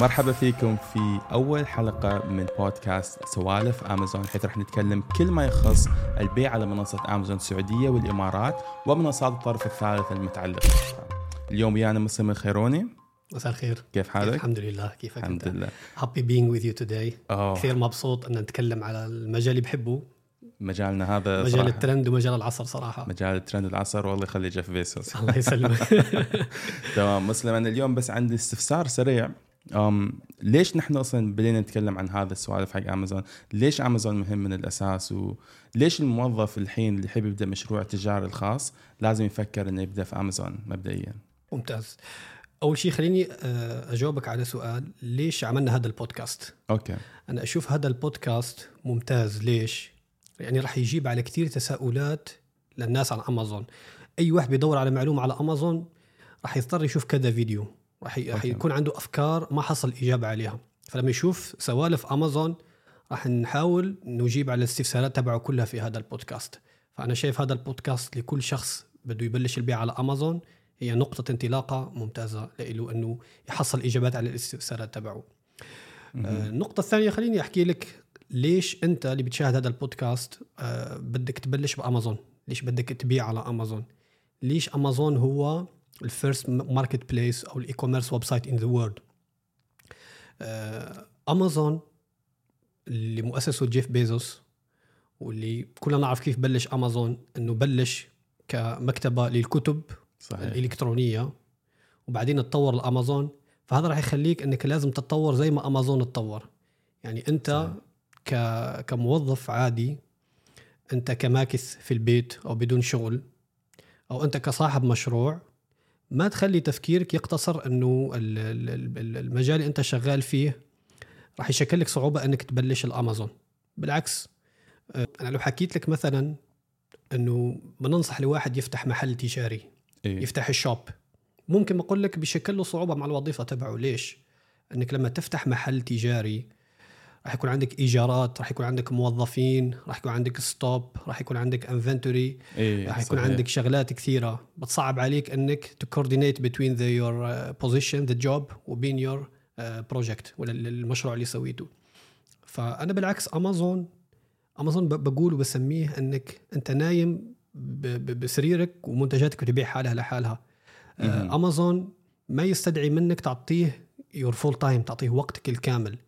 مرحبا فيكم في أول حلقة من بودكاست سوالف أمازون حيث رح نتكلم كل ما يخص البيع على منصة أمازون السعودية والإمارات ومنصات الطرف الثالث المتعلقة اليوم ويانا مسلم الخيروني. مساء الخير. كيف حالك؟ الحمد لله كيفك الحمد لله. happy being with you today. كثير مبسوط أن نتكلم على المجال اللي بحبه. مجالنا هذا مجال صراحة. الترند ومجال العصر صراحة. مجال الترند العصر والله يخلي جيف بيزوس. الله يسلمك. تمام مسلم أنا اليوم بس عندي استفسار سريع. أم ليش نحن أصلا بدينا نتكلم عن هذا السوالف حق امازون؟ ليش امازون مهم من الأساس؟ وليش الموظف الحين اللي يحب يبدأ مشروع تجاري الخاص لازم يفكر إنه يبدأ في امازون مبدئيا؟ ممتاز. أول شيء خليني آه، أجاوبك على سؤال ليش عملنا هذا البودكاست؟ أوكي. أنا أشوف هذا البودكاست ممتاز. ليش؟ يعني راح يجيب على كثير تساؤلات للناس عن امازون أي واحد بيدور على معلومة على امازون راح يضطر يشوف كذا فيديو. راح. يكون عنده أفكار ما حصل إجابة عليها فلما يشوف سوالف امازون راح نحاول نجيب على الاستفسارات تبعه كلها في هذا البودكاست فأنا شايف هذا البودكاست لكل شخص بده يبلش البيع على امازون هي نقطة انطلاقة ممتازة له إنه يحصل إجابات على الاستفسارات تبعه. آه، النقطة الثانية خليني أحكي لك ليش أنت اللي بتشاهد هذا البودكاست آه، بدك تبلش بامازون؟ ليش بدك تبيع على امازون؟ ليش امازون هو ال first marketplace أو ال e-commerce website in the world؟ امازون اللي مؤسسه جيف بيزوس واللي كلنا نعرف كيف بلش امازون إنه بلش كمكتبة للكتب صحيح الإلكترونية وبعدين تطور الامازون فهذا راح يخليك إنك لازم تتطور زي ما امازون تطور يعني أنت صحيح. ك... كموظف عادي أنت كماكث في البيت أو بدون شغل أو أنت كصاحب مشروع ما تخلي تفكيرك يقتصر إنه ال- ال- ال- المجال اللي أنت شغال فيه راح يشكل لك صعوبة إنك تبلش الأمازون بالعكس آه، أنا لو حكيت لك مثلا إنه بننصح لواحد يفتح محل تجاري إيه. يفتح الشوب ممكن بقول لك بشكل له صعوبة مع الوظيفة تبعه ليش؟ إنك لما تفتح محل تجاري راح يكون عندك إيجارات راح يكون عندك موظفين راح يكون عندك stock راح يكون عندك inventory إيه. راح يكون صحيح. عندك شغلات كثيرة بتصعب عليك إنك ت coordinate بين the your position the job وبين your project ولا المشروع اللي سويته فأنا بالعكس امازون امازون بقول وبسميه إنك أنت نايم بسريرك ومنتجاتك بتبيع حالها لحالها مهم. آه، امازون ما يستدعي منك تعطيه your full time تعطيه وقتك الكامل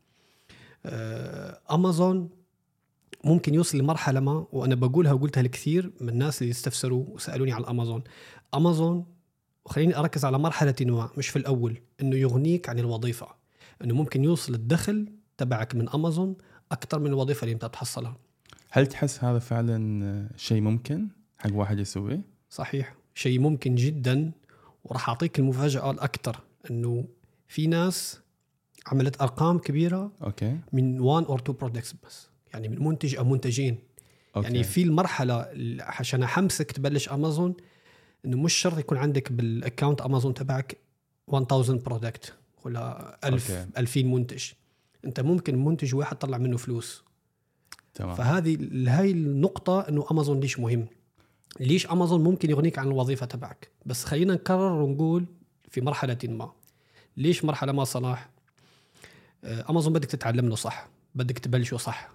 امازون ممكن يوصل لمرحلة ما وأنا بقولها وقلتها لكثير من الناس اللي استفسروا وسألوني على امازون امازون وخليني أركز على مرحلة ما مش في الأول إنه يغنيك عن الوظيفة. إنه ممكن يوصل الدخل تبعك من امازون أكثر من الوظيفة اللي أنت تحصلها هل تحس هذا فعلا شيء ممكن حق واحد يسويه؟ صحيح. شيء ممكن جدا وراح أعطيك المفاجاه الاكثر إنه في ناس عملت أرقام كبيرة أوكي من 1 or 2 products بس يعني من منتج أو منتجين أوكي يعني في المرحلة عشان أحمسك تبلش امازون إنه مش شرط يكون عندك بال account امازون تبعك 1000 product ولا 1000 أوكي. 2000 منتج أنت ممكن منتج واحد تطلع منه فلوس تمام فهذه هاي النقطة إنه امازون ليش مهم؟ ليش امازون ممكن يغنيك عن الوظيفة تبعك؟ بس خلينا نكرر ونقول في مرحلة ما. ليش مرحلة ما صلاح؟ آه، امازون بدك تتعلم له صح، بدك تبلشه صح.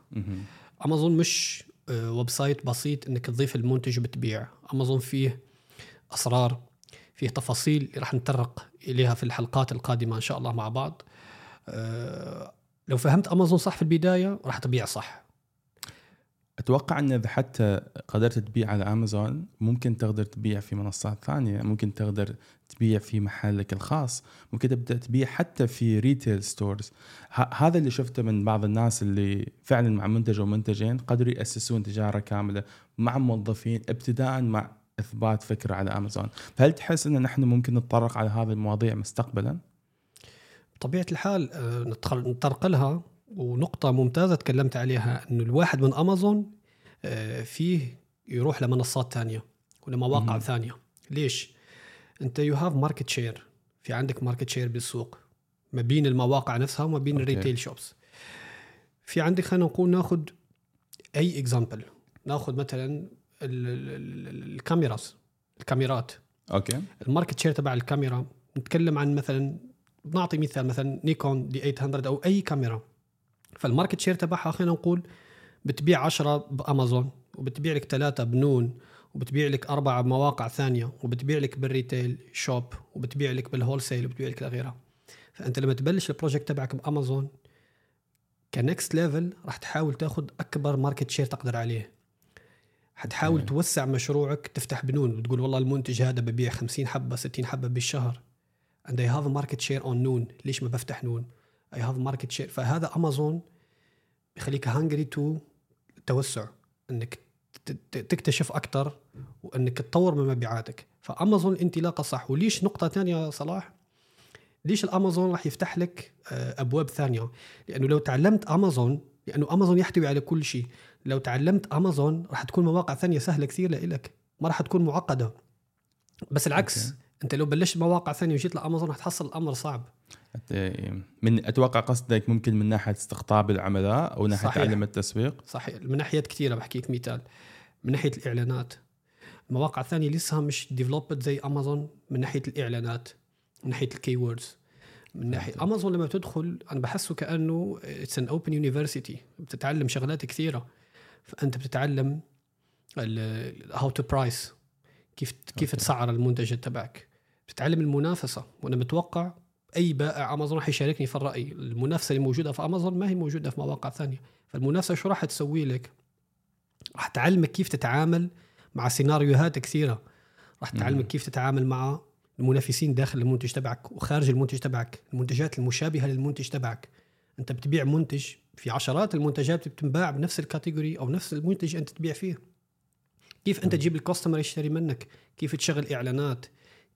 امازون مش آه، website بسيط إنك تضيف المنتج وبتبيع، امازون فيه أسرار، فيه تفاصيل رح نتطرق إليها في الحلقات القادمة إن شاء الله مع بعض. آه، لو فهمت امازون صح في البداية راح تبيع صح. أتوقع إن إذا حتى قدرت تبيع على أمازون ممكن تقدر تبيع في منصات ثانية ممكن تقدر تبيع في محلك الخاص ممكن تبدأ تبيع حتى في retail stores هذا اللي شفته من بعض الناس اللي فعلا مع منتج أو منتجين قدروا يأسسون تجارة كاملة مع موظفين ابتداء مع إثبات فكرة على أمازون. فهل تحس إن نحن ممكن نتطرق على هذه المواضيع مستقبلا؟ بطبيعة الحال آه، نتطرق لها ونقطة ممتازة تكلمت عليها إنه الواحد من امازون آه، فيه يروح لمنصات ثانية ولمواقع. ثانية. ليش؟ أنت you have market share في عندك market share بالسوق. ما بين المواقع نفسها وما بين. ال retail shops في عندك خلينا نقول ناخذ أي example ناخذ مثلا ال- ال- ال- ال cameras الكاميرات. okay. ال market share تبع الكاميرا. نتكلم عن مثلا نعطي مثال مثلا نيكون دي 800 أو أي كاميرا. فال market share تبعها خلينا نقول بتبيع 10 بأمازون وبتبيع لك ثلاثة بنون وبتبيع لك أربعة بمواقع ثانية وبتبيع لك بال retail shop وبتبيع لك بال wholesale وبتبيع لك لغيرها. فأنت لما تبلش ال project تبعك بأمازون ك next level راح تحاول تاخذ أكبر market share تقدر عليه. حتحاول مم. توسع مشروعك تفتح بنون بتقول والله المنتج هذا ببيع 50 حبة 60 حبة بالشهر and I have a market share on نون ليش ما بفتح نون؟ I have market share. فهذا أمازون بخليك hungry to التوسع إنك تكتشف أكثر وإنك تطور من مبيعاتك. فامازون انطلاقه صح وليش نقطة ثانية صلاح؟ ليش الامازون راح يفتح لك آه، أبواب ثانية؟ لأنه لو تعلمت امازون لأنه امازون يحتوي على كل شيء. لو تعلمت امازون راح تكون مواقع ثانية سهلة كثير لإلك. ما راح تكون معقدة. بس العكس okay. أنت لو بلشت مواقع ثانية وجيت لامازون راح تحصل الامر صعب. من أتوقع قصدك ممكن من ناحية استقطاب العملاء أو ناحية صحيح. تعلم التسويق؟ صحيح. من ناحيات كثيرة بحكي لك مثال. من ناحية الإعلانات. المواقع الثانية لسه مش developed زي امازون من ناحية الإعلانات من ناحية ال keywords من ناحية امازون لما بتدخل أنا بحسه كأنه it's an open university بتتعلم شغلات كثيرة. فأنت بتتعلم how to price كيف كيف. تسعر المنتج تبعك. بتتعلم المنافسة. وأنا متوقع أي بائع أمازون راح يشاركني في الرأي. المنافسة اللي موجودة في أمازون ما هي موجودة في مواقع ثانية. فالمنافسة شو راح تسوي لك؟ راح تعلمك كيف تتعامل مع سيناريوهات كثيرة. راح تعلمك كيف تتعامل مع المنافسين داخل المنتج تبعك وخارج المنتج تبعك المنتجات المشابهة للمنتج تبعك. أنت بتبيع منتج في عشرات المنتجات بتنباع بنفس ال category أو نفس المنتج أنت تبيع فيه. كيف أنت تجيب ال customer يشتري منك؟ كيف تشغل إعلانات؟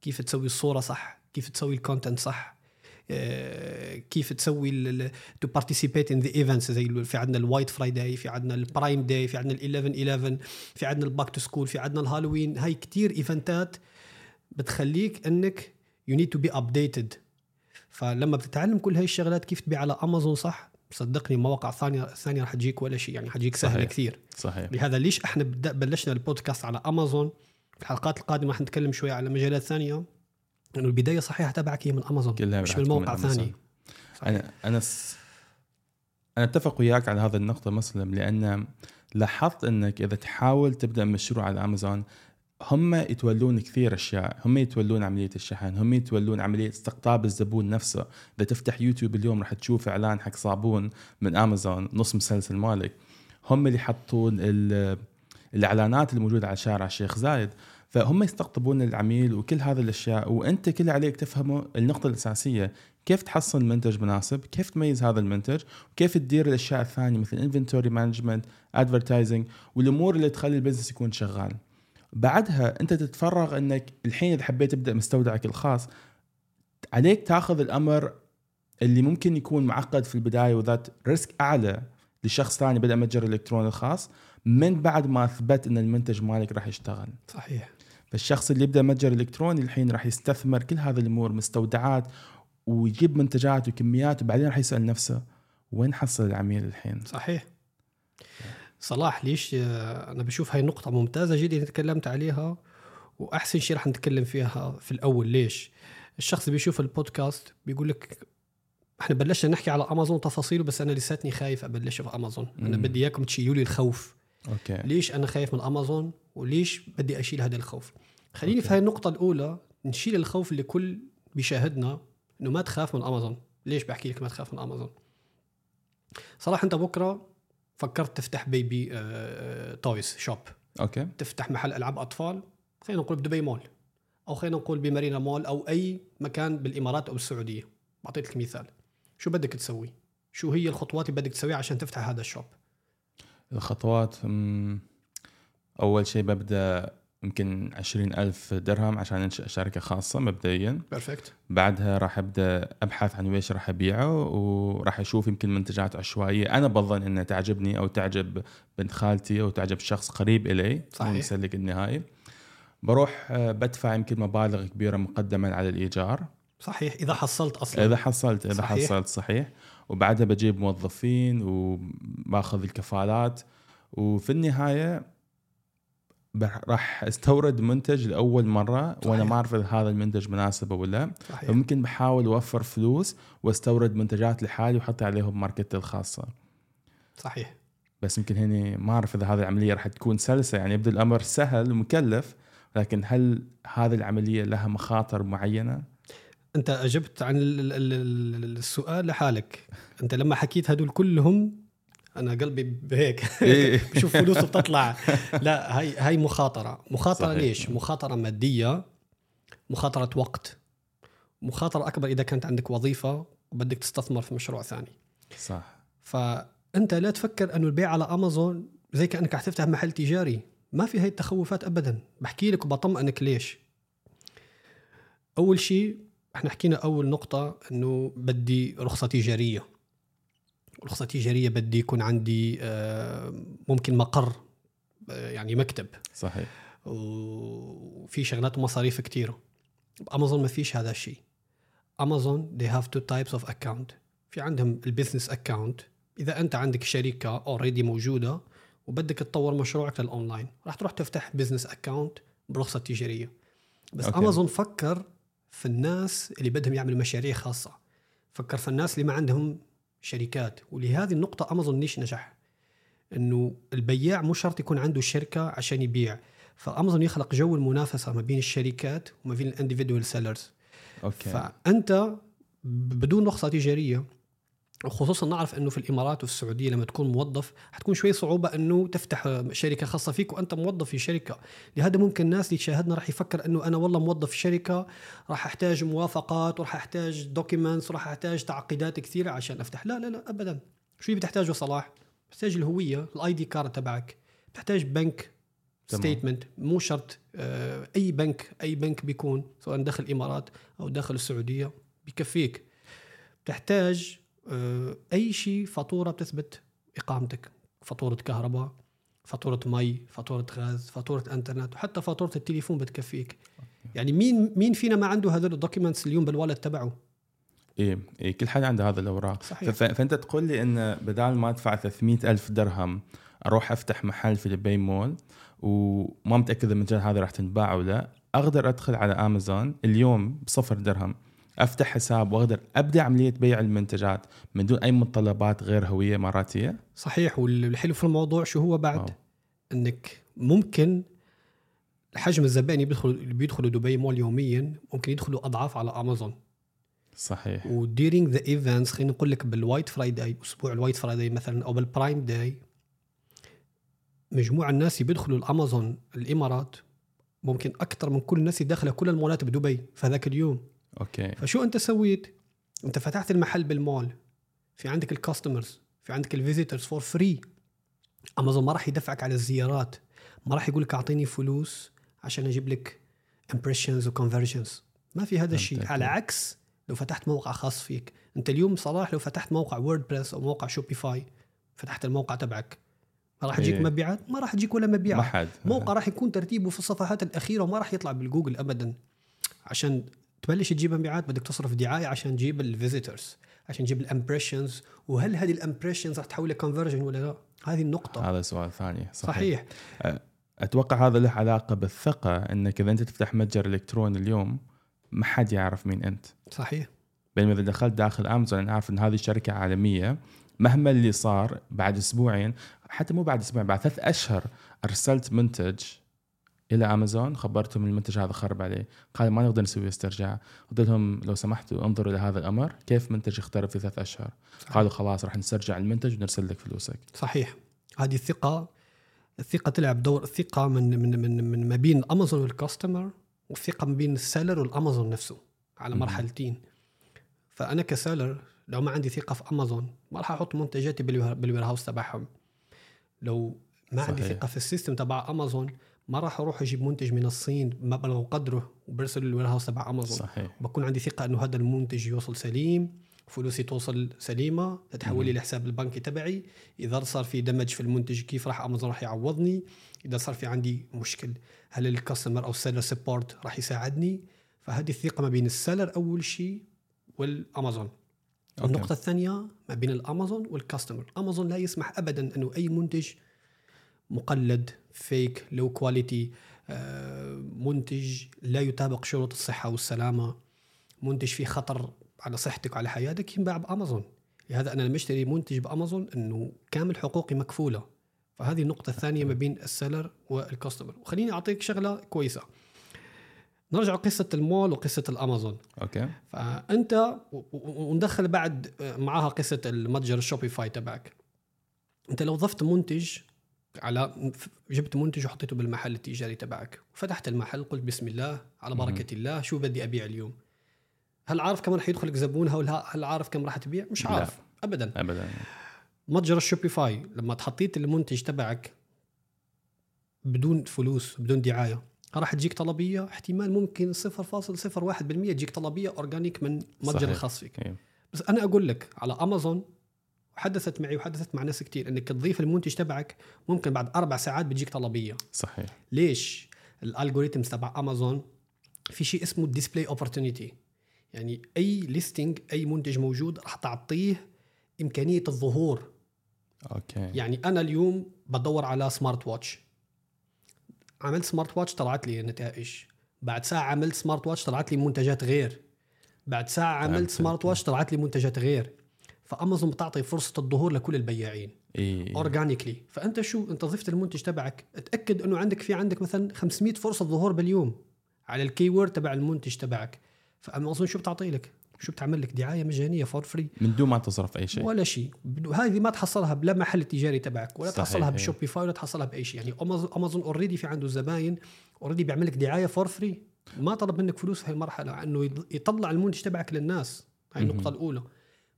كيف تسوي الصورة صح؟ كيف تسوي ال content صح؟ كيف تسوي to participate in the events زي في عندنا ال White Friday في عندنا ال Prime Day في عندنا ال 11 11 في عندنا ال back to school في عندنا الهالوين هاي كتير ايفنتات بتخليك إنك you need to be updated فلما بتتعلم كل هاي الشغلات كيف تبيع على امازون صح؟ صدقني مواقع ثانية ثانية رح تجيك ولا شيء يعني حتجيك سهلة صحيح. كثير. صحيح. لهذا ليش إحنا بلشنا البودكاست على امازون في الحلقات القادمة رح نتكلم شوي على مجالات ثانية. انه البداية الصحيحه تبعك هي من أمازون كلها مش من موقع. ثاني. أنا أنا س... أنا أتفق وياك على هذه النقطة مسلم لأن لاحظت إنك إذا تحاول تبدأ مشروع على أمازون هم يتولون كثير أشياء. هم يتولون عملية الشحن هم يتولون عملية استقطاب الزبون نفسه. إذا تفتح يوتيوب اليوم راح تشوف إعلان حق صابون من أمازون نص مسلسل مالك. هم اللي يحطون ال- الإعلانات الموجودة على شارع الشيخ زايد. فهم يستقطبون العميل وكل هذه الأشياء وأنت كل عليك تفهمه النقطة الأساسية. كيف تحصل منتج مناسب؟ كيف تميز هذا المنتج؟ وكيف تدير الأشياء الثانية مثل inventory management advertising والأمور اللي تخلي ال business يكون شغال. بعدها أنت تتفرغ إنك الحين إذا حبيت تبدأ مستودعك الخاص عليك تاخذ الأمر اللي ممكن يكون معقد في البداية وذات risk أعلى لشخص ثاني بدا متجر الكتروني الخاص من بعد ما أثبت إن المنتج مالك راح يشتغل. صحيح. فالشخص اللي يبدأ متجر إلكتروني الحين راح يستثمر كل هذه الأمور مستودعات ويجيب منتجات وكميات وبعدين راح يسأل نفسه وين حصل العميل الحين؟ صحيح صلاح ليش آه، أنا بشوف هاي نقطة ممتازة جدا تكلمت عليها وأحسن شيء رح نتكلم فيها في الأول ليش؟ الشخص اللي بيشوف البودكاست بيقول لك إحنا بلشنا نحكي على أمازون تفاصيله بس أنا لساتني خايف ابلش في أمازون أنا. بدي إياكم تشيلوا لي الخوف okay. ليش أنا خايف من أمازون وليش بدي أشيل هذا الخوف؟ خليني في okay. هاي النقطة الأولى نشيل الخوف اللي كل بيشاهدنا إنه ما تخاف من أمازون. ليش بحكي لك ما تخاف من أمازون؟ صراحة أنت بكرة فكرت تفتح baby آه، toys shop. okay. تفتح محل ألعاب أطفال خلينا نقول بدبي مول أو خلينا نقول بمارينا مول أو أي مكان بالإمارات أو بالسعودية. بعطيك مثال. شو بدك تسوي؟ شو هي الخطوات اللي بدك تسويها عشان تفتح هذا الشوب؟ الخطوات أول شيء ببدأ يمكن عشرين ألف درهم عشان انشئ شركة خاصة مبدئيا. بيرفكت بعدها راح أبدأ أبحث عن ويش راح أبيعه وراح أشوف يمكن منتجات عشوائية. أنا بظن إنها تعجبني أو تعجب بنت خالتي أو تعجب شخص قريب إلي صحيح. مو مسلك النهائي بروح آه، بدفع يمكن مبالغ كبيرة مقدما على الإيجار. صحيح. إذا حصلت أصلا. إذا حصلت إذا صحيح. حصلت صحيح. وبعدها بجيب موظفين وباخذ الكفالات. وفي النهاية راح استورد منتج لأول مرة صحيح. وأنا ما أعرف إذا هذا المنتج مناسب أو لا. فممكن بحاول أوفر فلوس واستورد منتجات لحالي وأحط عليهم ماركتي الخاصة. صحيح. بس يمكن هنا ما أعرف إذا هذه العملية راح تكون سلسة. يعني يبدو الأمر سهل ومكلف لكن هل هذه العملية لها مخاطر معينة؟ أنت أجبت عن ال- ال- ال- ال- السؤال لحالك. أنت لما حكيت هدول كلهم أنا قلبي بهيك إيه. بشوف فلوسه بتطلع. لا هاي هاي مخاطرة. مخاطرة صحيح. ليش؟ مخاطرة مادية مخاطرة وقت مخاطرة أكبر إذا كانت عندك وظيفة وبدك تستثمر في مشروع ثاني. صح. فأنت لا تفكر إنه البيع على أمازون زي كأنك رح تفتح محل تجاري. ما في هاي التخوفات ابدا. بحكي لك وبطمئنك ليش. أول شيء إحنا حكينا أول نقطة إنه بدي رخصه تجاريه رخصه تجاريه بدي يكون عندي آه، ممكن مقر آه، يعني مكتب. صحيح. وفي شغلات ومصاريف كتيرة. بأمازون ما فيش هذا الشيء. أمازون they have two types of account. في عندهم البزنس account. إذا أنت عندك شركة already موجودة وبدك تطور مشروعك للأونلاين راح تروح تفتح business account برخصة تجارية. بس okay. أمازون فكر في الناس اللي بدهم يعملوا مشاريع خاصة. فكر في الناس اللي ما عندهم شركات. ولهذه النقطة أمازون ليش نجح؟ إنه البياع مو شرط يكون عنده شركة عشان يبيع. فامازون يخلق جو المنافسة ما بين الشركات وما بين ال individual sellers okay. فأنت بدون رخصه تجارية وخصوصا نعرف إنه في الإمارات وفي السعودية لما تكون موظف حتكون شوي صعوبة إنه تفتح شركة خاصة فيك وأنت موظف في شركة. لهذا ممكن الناس اللي تشاهدنا راح يفكر إنه أنا والله موظف في شركة راح أحتاج موافقات وراح أحتاج documents وراح أحتاج تعقيدات كثيرة عشان أفتح. لا لا لا ابدا. شو اللي بتحتاجه؟ صلاح. بتحتاج الهوية ال ID card تبعك. بتحتاج بنك. statement مو شرط آه، أي بنك أي بنك بيكون سواء داخل الإمارات أو داخل السعودية بكفيك. بتحتاج أي شيء فاتورة بتثبت إقامتك. فاتورة كهرباء فاتورة مي فاتورة غاز فاتورة إنترنت وحتى فاتورة التليفون بتكفيك. يعني مين مين فينا ما عنده هذول ال documents اليوم بال wallet تبعه؟ إيه, إيه كل حد عنده هذا الأوراق. صحيح. فأنت تقول لي إن بدال ما أدفع 300 ألف درهم أروح أفتح محل في دبي مول وما متأكد إذا المنتجات هذه راح تنباع ولا لأ أقدر أدخل على أمازون اليوم بصفر درهم. أفتح حساب وأقدر أبدأ عملية بيع المنتجات من دون أي متطلبات غير هوية اماراتيه صحيح والحلو في الموضوع شو هو بعد؟ wow. إنك ممكن حجم الزبائن اللي بيدخلوا اللي بيدخلوا دبي مول يوميا ممكن يدخلوا أضعاف على أمازون. صحيح. و during the events خلينا نقول لك بال White Friday أسبوع ال White Friday مثلا أو بال Prime Day مجموع الناس اللي بيدخلوا الأمازون الإمارات ممكن أكثر من كل الناس اللي داخلة كل المولات بدبي في هذاك اليوم. أوكي. فشو أنت سويت؟ أنت فتحت المحل بالمول. في عندك ال customers في عندك ال visitors for free امازون ما راح يدفعك على الزيارات. ما راح يقول لك أعطيني فلوس عشان أجيب لك impressions و conversions ما في هذا الشيء. على عكس لو فتحت موقع خاص فيك. أنت اليوم صلاح لو فتحت موقع ووردبريس أو موقع شوبيفاي فتحت الموقع تبعك. ما راح تجيك إيه. مبيعات؟ ما راح تجيك ولا ما مبيعات حد. موقع راح يكون ترتيبه في الصفحات الأخيرة وما راح يطلع بالجوجل ابدا. عشان تبلش تجيب مبيعات بدك تصرف دعاية عشان تجيب ال visitors عشان تجيب ال impressions وهل هذه ال impressions راح تحول ل conversion ولا لا؟ هذه النقطة. هذا سؤال ثاني. صحيح, صحيح. أتوقع هذا له علاقة بالثقة إنك إذا أنت تفتح متجر إلكتروني اليوم ما حد يعرف مين أنت. صحيح. بينما إذا دخلت داخل امازون أنا عارف إن هذه شركة عالمية مهما اللي صار بعد أسبوعين حتى مو بعد أسبوعين بعد ثلاث أشهر أرسلت منتج إلى أمازون خبرتهم المنتج هذا خرب عليه. قال ما نقدر نسوي استرجاع. قلت لهم لو سمحتوا انظروا إلى هذا الأمر كيف منتج اخترب في ثلاث أشهر؟ قالوا خلاص راح نسترجع المنتج ونرسل لك فلوسك. صحيح. هذه الثقة الثقة تلعب دور الثقة من من من من ما بين امازون والكاستمر والثقة ما بين ال seller والأمازون نفسه على. مرحلتين. فأنا ك seller لو ما عندي ثقة في امازون ما راح أحط منتجاتي بال warehouse تبعهم. لو ما عندي صحيح. ثقة في ال system تبع امازون ما راح أروح أجيب منتج من الصين مبلغ قدره. وبرسل ال warehouse تبع أمازون. صحيح. بكون عندي ثقة إنه هذا المنتج يوصل سليم فلوسي توصل سليمة تتحول لي. لحساب البنكي تبعي. إذا صار في damage في المنتج كيف راح أمازون راح يعوضني. إذا صار في عندي مشكل هل ال customer أو ال seller support راح يساعدني؟ فهذه الثقة ما بين ال seller أول شيء والأمازون. أوكي. النقطة الثانية ما بين الأمازون وال customer، أمازون لا يسمح ابدا أنه أي منتج مقلد فيك لو quality منتج لا يطابق شروط الصحة والسلامة منتج فيه خطر على صحتك وعلى حياتك ينباع بأمازون. لهذا أنا لما أشتري منتج بأمازون إنه كامل حقوقي مكفولة. فهذه النقطة الثانية ما بين ال seller وال customer وخليني أعطيك شغلة كويسة. نرجع لقصه المول وقصة الأمازون. أوكي. فأنت و- و- وندخل بعد معاها قصة المتجر الشوبيفاي تبعك. أنت لو ضفت منتج على جبت منتج وحطيته بالمحل التجاري تبعك. وفتحت المحل قلت بسم الله على بركة الله شو بدي أبيع اليوم؟ هل عارف كم راح يدخلك زبون؟ هل هل عارف كم راح تبيع؟ مش لا. عارف. ابدا. ابدا. متجر الشوبيفاي لما حطيت المنتج تبعك بدون فلوس بدون دعاية راح تجيك طلبية احتمال ممكن 0.01% تجيك طلبية organic من متجر صحيح. الخاص فيك. أيوه. بس أنا أقول لك على امازون حدثت معي وحدثت مع ناس كتير إنك تضيف المنتج تبعك ممكن بعد أربع ساعات بتجيك طلبية. صحيح. ليش؟ ال algorithms تبع امازون في شيء اسمه ال display opportunity يعني أي listing أي منتج موجود راح تعطيه إمكانية الظهور. أوكي. يعني أنا اليوم بدور على smart watch عملت smart watch طلعت لي النتائج بعد ساعة عملت smart watch طلعت لي منتجات غير. بعد ساعة عملت. smart watch طلعت لي منتجات غير. فأمازون بتعطي فرصة الظهور لكل البياعين. اي organically. فأنت شو أنت ضفت المنتج تبعك اتأكد إنه عندك في عندك مثلا 500 فرصة ظهور باليوم على ال keyword تبع المنتج تبعك. فأمازون شو بتعطي لك؟ شو بتعمل لك؟ دعاية مجانية for free من دون ما تصرف أي شيء. ولا شيء. هذه ما تحصلها بلا محل تجاري تبعك ولا صحيح، تحصلها إيه. بشوبيفاي ولا تحصلها بأي شيء. يعني أمازون already في عنده زباين already بيعمل لك دعاية for free ما طلب منك فلوس في هالمرحلة إنه يطلع المنتج تبعك للناس. هاي النقطة الأولى.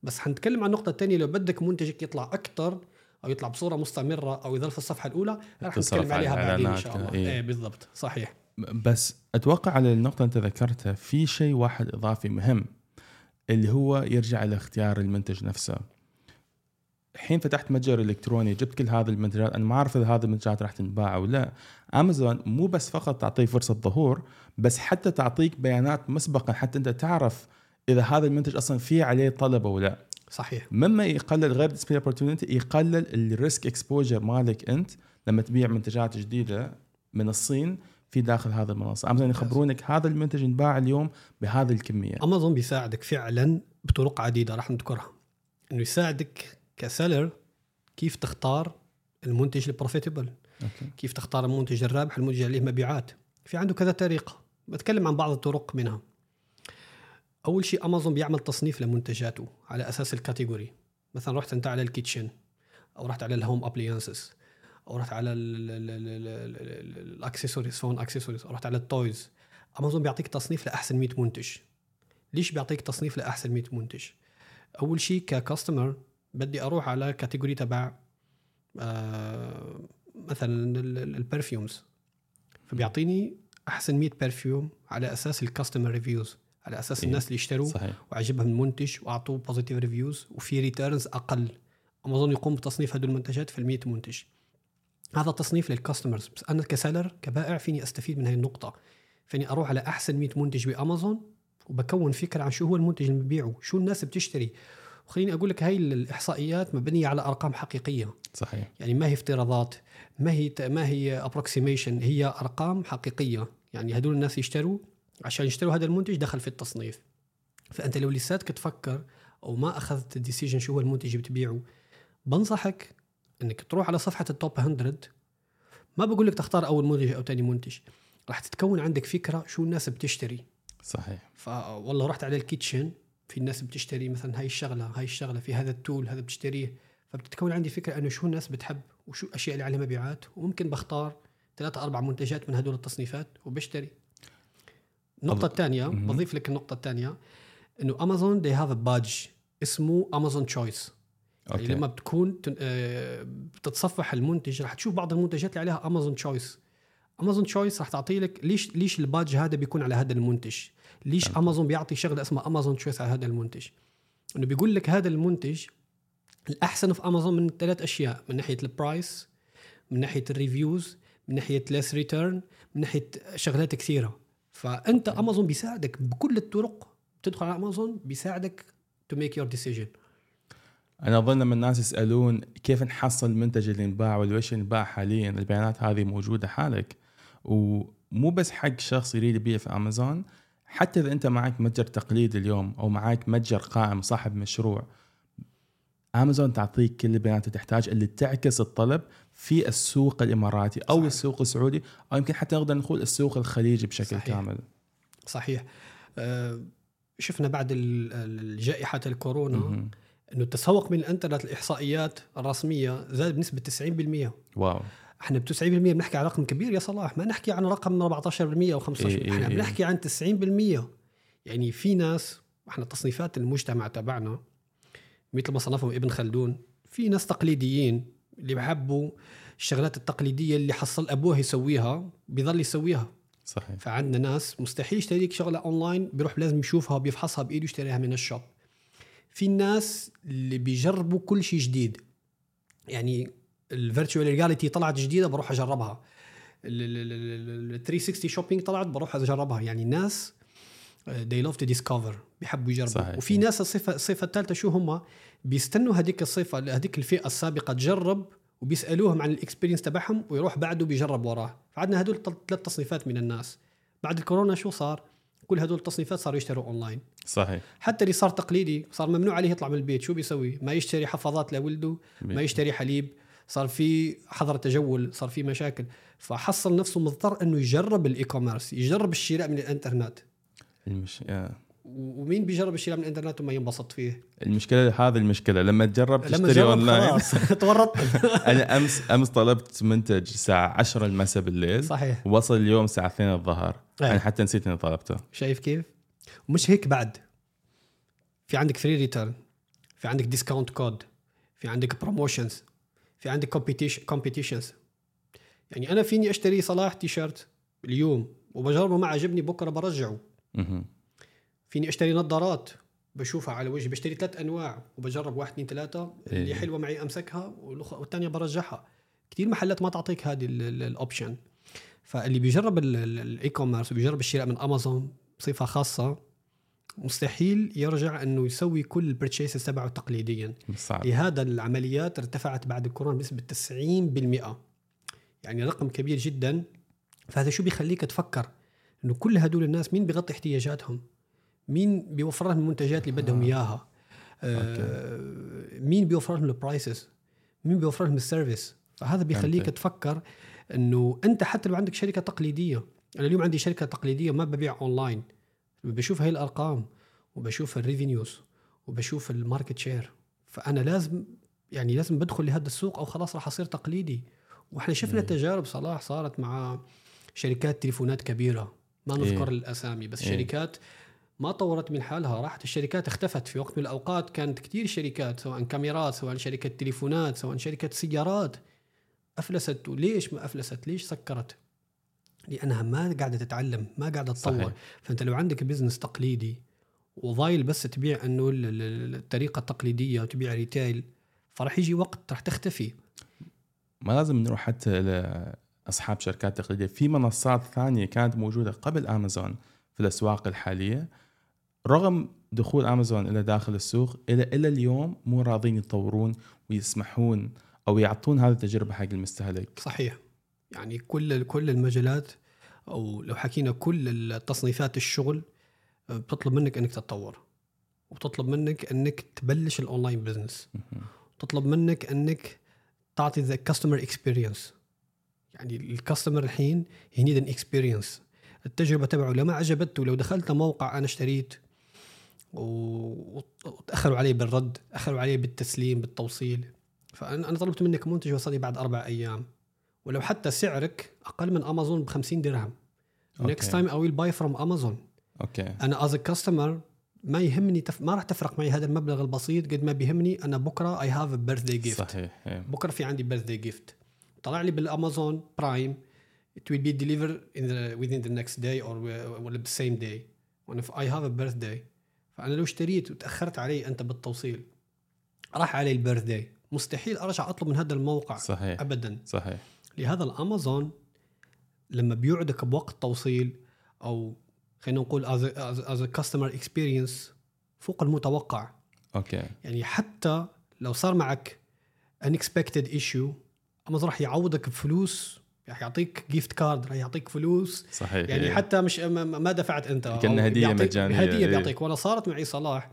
بس حنتكلم عن النقطه الثانية لو بدك منتجك يطلع أكثر أو يطلع بصورة مستمرة أو يظل في الصفحة الأولى رح نتكلم على عليها بعدين إن شاء الله. إيه. إيه بالضبط. صحيح. بس أتوقع على النقطة اللي أنت ذكرتها في شيء واحد إضافي مهم اللي هو يرجع لاختيار المنتج نفسه. حين فتحت متجر إلكتروني جبت كل هذه المنتجات أنا ما أعرف إذا هذه المنتجات راح تنباع أو لا. امازون مو بس فقط تعطيه فرصة ظهور بس حتى تعطيك بيانات مسبقا حتى أنت تعرف إذا هذا المنتج أصلا في عليه طلب أو لا. صحيح. مما يقلل غير display opportunity يقلل ال risk exposure مالك أنت لما تبيع منتجات جديدة من الصين في داخل هذا المنصة. أمازون يخبرونك هذا المنتج انباع اليوم بهذه الكمية. أمازون بيساعدك فعلا بطرق عديدة راح نذكرها. إنه يساعدك ك seller كيف تختار المنتج ال profitable كيف تختار المنتج الرابح المنتج اللي عليه مبيعات في عنده كذا طريقة. بتكلم عن بعض الطرق منها. أول شيء أمازون بيعمل تصنيف لمنتجاته على أساس ال category مثلا رحت أنت على ال kitchen أو رحت على ال home appliances أو رحت على ال accessories phone accessories أو رحت على ال toys أمازون بيعطيك تصنيف لأحسن 100 منتج. ليش بيعطيك تصنيف لأحسن 100 منتج؟ أول شيء ك customer بدي أروح على category تبع آه مثلا ال perfumes فبيعطيني أحسن 100 perfume على أساس ال customer reviews على أساس إيه. الناس اللي اشتروا صحيح. وعجبهم المنتج وأعطوه positive reviews وفي returns أقل. امازون يقوم بتصنيف هدول المنتجات في ال 100 منتج. هذا تصنيف لل customers بس أنا ك seller كبائع فيني أستفيد من هذه النقطة. فيني أروح على أحسن 100 منتج بأمازون وبكون فكرة عن شو هو المنتج اللي ببيعه شو الناس بتشتري. وخليني أقول لك هاي الإحصائيات مبنية على أرقام حقيقية. صحيح. يعني ما هي افتراضات ما هي ما هي approximation هي أرقام حقيقية. يعني هدول الناس يشتروا عشان يشتروا هذا المنتج دخل في التصنيف. فأنت لو لساتك تفكر أو ما أخذت ال decision شو هو المنتج اللي بتبيعه بنصحك إنك تروح على صفحة ال top 100 ما بقول لك تختار أول منتج أو ثاني منتج راح تتكون عندك فكرة شو الناس بتشتري. صحيح. فوالله رحت على ال kitchen في الناس بتشتري مثلا هاي الشغلة هاي الشغلة في هذا ال tool هذا بتشتريه. فبتتكون عندي فكرة انه شو الناس بتحب وشو الأشياء اللي عليها مبيعات وممكن بختار ثلاثة أربع منتجات من هدول التصنيفات وبشتري. الثانية مهم. بضيف لك النقطة الثانية إنه امازون they have a badge اسمه امازون choice يعني أوكي. لما بتكون تن- آه، بتتصفح المنتج رح تشوف بعض المنتجات اللي عليها امازون تشويس امازون تشويس رح تعطي لك ليش ليش ال badge هذا بيكون على هذا المنتج؟ ليش فهمت. امازون بيعطي شغلة اسمها امازون choice على هذا المنتج؟ إنه بيقول لك هذا المنتج الأحسن في امازون من ثلاث أشياء من ناحية ال price من ناحية ال reviews من ناحية less return من ناحية شغلات كثيرة. فأنت امازون بيساعدك بكل الطرق. بتدخل على امازون بيساعدك to make your decision أنا أظن لما الناس يسألون كيف نحصل المنتج اللي انباع ولا إيش انباع حاليا؟ البيانات هذه موجودة حالك. ومو بس حق شخص يريد يبيع في امازون حتى إذا أنت معك متجر تقليدي اليوم أو معك متجر قائم صاحب مشروع امازون تعطيك كل البيانات اللي تحتاج اللي تعكس الطلب في السوق الإماراتي أو صحيح. السوق السعودي أو يمكن حتى نقدر نقول السوق الخليجي بشكل صحيح. كامل صحيح آه، شفنا بعد ال- ال- جائحه الكورونا مهم. إنه التسوق من الإنترنت الاحصائيات الرسميه زاد بنسبة 90% واو إحنا ب 90% بنحكي عن رقم كبير يا صلاح ما نحكي عن رقم 14% أو 15% إيه إيه إحنا إيه. بنحكي عن 90% يعني في ناس إحنا تصنيفات المجتمع تبعنا مثل ما صنفهم ابن خلدون في ناس تقليديين اللي بحبوا الشغلات التقليديه اللي حصل ابوه يسويها بيضل يسويها صحيح فعندنا ناس مستحيل يشتري لك شغله اونلاين بيروح لازم يشوفها بيفحصها بايده يشتريها من ال shop في الناس اللي بيجربوا كل شيء جديد يعني ال virtual reality طلعت جديده بروح اجربها ال 360 shopping طلعت بروح اجربها يعني الناس they love to discover بيحبوا يجربوا. صحيح. وفي ناس الصفة الصفة الثالثة شو هم؟ بيستنوا هذيك الصفة هذيك الفئة السابقة تجرب وبيسألوهم عن ال experience تبعهم ويروح بعده بيجرب وراه. فعندنا هدول ثلاث تصنيفات من الناس. بعد الكورونا شو صار؟ كل هدول التصنيفات صاروا يشتروا اونلاين صحيح. حتى اللي صار تقليدي صار ممنوع عليه يطلع من البيت. شو بيسوي؟ ما يشتري حفاضات لولده ما يشتري حليب. صار في حظر تجول صار في مشاكل. فحصل نفسه مضطر إنه يجرب ال e-commerce يجرب الشراء من الإنترنت. المش... آه. ومين بيجرب الشراء من الإنترنت وما ينبسط فيه؟ المشكلة هذه المشكلة لما تجرب لما تشتري جرب أونلاين. تورطت. أنا أمس أمس طلبت منتج الساعة 10 المساء بالليل. صحيح. وصل اليوم الساعة 2 الظهر. أي. أنا حتى نسيت إني طلبته. شايف كيف؟ ومش هيك بعد. في عندك free return في عندك discount code في عندك promotions في عندك competitions يعني أنا فيني أشتري صلاح تي شيرت اليوم وبجربه ما عجبني بكرة برجعه. فيني أشتري نظارات بشوفها على وجهي بشتري ثلاث أنواع وبجرب واحد اثنين ثلاثة. اللي إيه. حلوة معي أمسكها والثانية برجعها كثير محلات ما تعطيك هذه ال- ال- ال option فاللي بيجرب ال- ال- ال e-commerce وبيجرب الشراء من امازون بصفة خاصة مستحيل يرجع إنه يسوي كل ال purchases تبعه تقليديا. صعب. لهذا العمليات ارتفعت بعد الكورونا بنسبة 90% يعني رقم كبير جدا. فهذا شو بيخليك تفكر؟ إنه كل هدول الناس مين بيغطي احتياجاتهم؟ مين بيوفر لهم المنتجات اللي بدهم آه. إياها؟ آه مين بيوفر لهم ال prices مين بيوفر لهم ال service فهذا بيخليك فهمتك. تفكر إنه أنت حتى لو عندك شركة تقليدية أنا اليوم عندي شركة تقليدية ما ببيع اونلاين بشوف هاي الأرقام وبشوف ال revenues وبشوف ال market share فأنا لازم يعني لازم بدخل لهذا السوق أو خلاص راح أصير تقليدي. وإحنا شفنا. تجارب صلاح صارت مع شركات تليفونات كبيرة. ما نذكر إيه. الأسامي بس إيه. شركات ما طورت من حالها راحت الشركات اختفت في وقت من الأوقات. كانت كثير شركات سواء كاميرات سواء شركة تليفونات سواء شركة سيارات. أفلست. وليش ما أفلست؟ ليش سكرت؟ لأنها ما قاعدة تتعلم ما قاعدة تطور. فأنت لو عندك business تقليدي وضايل بس تبيع إنه ال- ال- الطريقة التقليدية وتبيع retail فراح يجي وقت راح تختفي. ما لازم نروح حتى أصحاب شركات تقليدية. في منصات ثانية كانت موجودة قبل امازون في الأسواق الحالية. رغم دخول امازون إلى داخل السوق إلى إلى اليوم مو راضين يطورون ويسمحون أو يعطون هذه التجربة حق المستهلك. صحيح. يعني كل كل المجالات أو لو حكينا كل التصنيفات الشغل آه، بتطلب منك إنك تتطور. وبتطلب منك إنك تبلش ال online business مهم. تطلب منك إنك تعطي the customer experience يعني ال customer الحين he need an experience التجربة تبعه لو ما عجبته لو دخلت موقع أنا اشتريت وتاخروا علي بالرد أخروا علي بالتسليم بالتوصيل. فانا أنا طلبت منك منتج وصلني بعد أربع أيام. ولو حتى سعرك أقل من أمازون ب 50 درهم. Next time I will buy from Amazon. أوكي. أنا as customer ما يهمني تف... ما راح تفرق معي هذا المبلغ البسيط. قد ما بيهمني أنا بكرة I have birthday gift صحيح إيه. بكرة في عندي birthday gift طلع لي بالأمازون Prime it will be delivered in the within the next day or ولا the same day. وأنا في I have a birthday. فأنا لو اشتريت وتأخرت علي أنت بالتوصيل راح علي ال birthday مستحيل أرجع أطلب من هذا الموقع صحيح. ابدا. صحيح. لهذا الأمازون لما بيوعدك بوقت توصيل أو خلينا نقول as as customer experience فوق المتوقع. أوكي. يعني حتى لو صار معك unexpected issue امازون راح يعوضك بفلوس راح يعطيك gift card راح يعطيك فلوس. صحيح يعني إيه. حتى مش ما- دفعت أنت. هدية بيعطيك- مجانية، هدية إيه. بيعطيك. وأنا صارت معي صلاح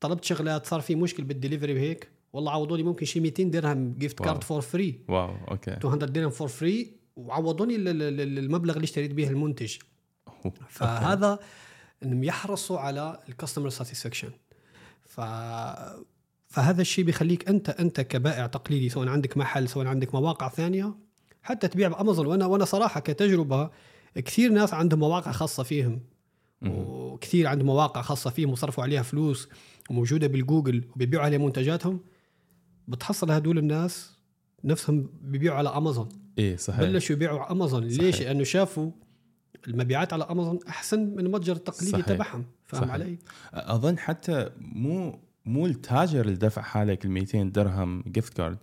طلبت شغلات صار في مشكل بالدليفري بهيك. والله عوضوني ممكن شي 200 درهم gift واو. card for free واو أوكي. 200 درهم for free وعوضوني ال- ال- ال- المبلغ اللي اشتريت به المنتج. فهذا إنهم يحرصوا على ال customer satisfaction ف فهذا الشيء بيخليك أنت أنت كبائع تقليدي سواء عندك محل سواء عندك مواقع ثانية حتى تبيع بأمازون وأنا وأنا صراحة كتجربة كثير ناس عندهم مواقع خاصة فيهم. وكثير عندهم مواقع خاصة فيهم وصرفوا عليها فلوس وموجودة بالجوجل وبيبيعوا عليها منتجاتهم بتحصل هدول الناس نفسهم بيبيعوا على أمازون إيه صحيح بلشوا يبيعوا على أمازون صحيح. ليش؟ لأنه شافوا المبيعات على أمازون أحسن من المتجر التقليدي. تبعهم فاهم. علي؟ أظن حتى مو مو التاجر اللي دفع حالك ال 200 درهم gift card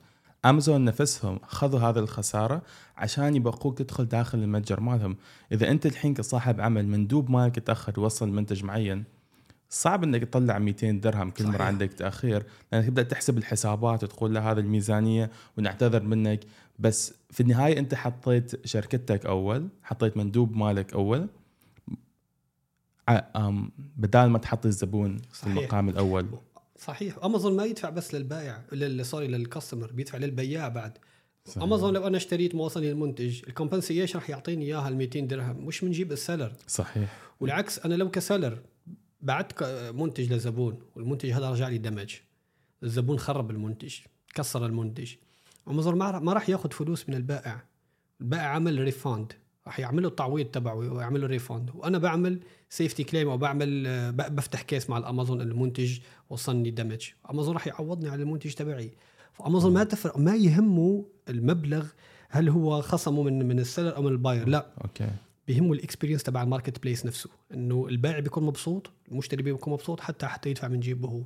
امازون نفسهم خذوا هذه الخسارة عشان يبقوك تدخل داخل المتجر مالهم. إذا أنت الحين كصاحب عمل مندوب مالك تأخر يوصل منتج معين صعب إنك تطلع 200 درهم كل مرة. عندك تأخير لأنك تبدأ تحسب الحسابات وتقول له هذا الميزانية ونعتذر منك. بس في النهاية أنت حطيت شركتك أول حطيت مندوب مالك أول. بدال ما تحط الزبون في صحيح. المقام الأول. صحيح. امازون ما يدفع بس للبائع لل- sorry لل customer بيدفع للبياع بعد. صحيح. امازون لو أنا اشتريت ما وصلني المنتج ال compensation راح يعطيني إياها ال 200 درهم. مش من جيب ال seller صحيح. والعكس أنا لو ك seller بعت منتج لزبون والمنتج هذا رجع لي damage الزبون خرب المنتج كسر المنتج. امازون ما راح ياخذ فلوس من البائع. البائع عمل refund راح يعملوا التعويض تبعه ويعملوا refund وأنا بعمل SAFE-T claim أو بعمل بفتح case مع الأمازون المنتج وصلني damage أمازون راح يعوضني على المنتج تبعي. فأمازون ما تفرق ما يهمه المبلغ هل هو خصمه من من ال seller أو من ال buyer. لا. أوكي. بيهمه ال experience تبع ال marketplace نفسه. إنه البائع بيكون مبسوط المشتري بيكون مبسوط حتى حتى يدفع من جيبه هو.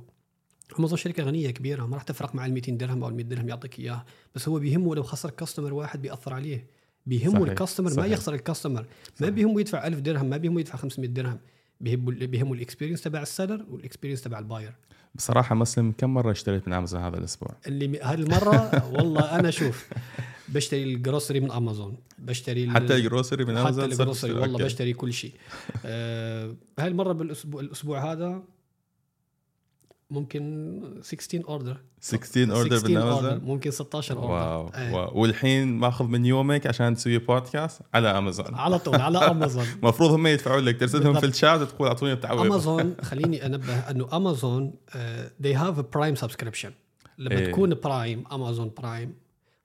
أمازون شركة غنية كبيرة ما راح تفرق مع ال 200 درهم أو ال 100 درهم يعطيك إياه. بس هو بيهمه لو خسر customer واحد بيأثر عليه. بيهمه صحيح، ال customer ما. يخسر ال customer ما. بيهمه يدفع 1000 درهم ما بيهمه يدفع 500 درهم بيهمه بيهمه ال experience تبع ال seller وال experience تبع ال buyer بصراحة مسلم كم مرة اشتريت من امازون هذا الأسبوع اللي هذه المرة والله أنا شوف بشتري ال grocery من امازون بشتري حتى ال grocery من حتى امازون صرت ال grocery. والله أوكي. بشتري كل شيء آه هاي المرة بالأسبوع الأسبوع هذا ممكن 16 order 16 order من امازون ممكن 16 order واو, آه. واو. والحين ماخذ من يومك عشان تسوي بودكاست على امازون على طول على امازون المفروض هم يدفعوا لك ترسلهم. في الشات وتقول أعطوني التعويض امازون خليني أنبه إنه امازون they have a prime subscription. لما إيه. تكون Prime امازون Prime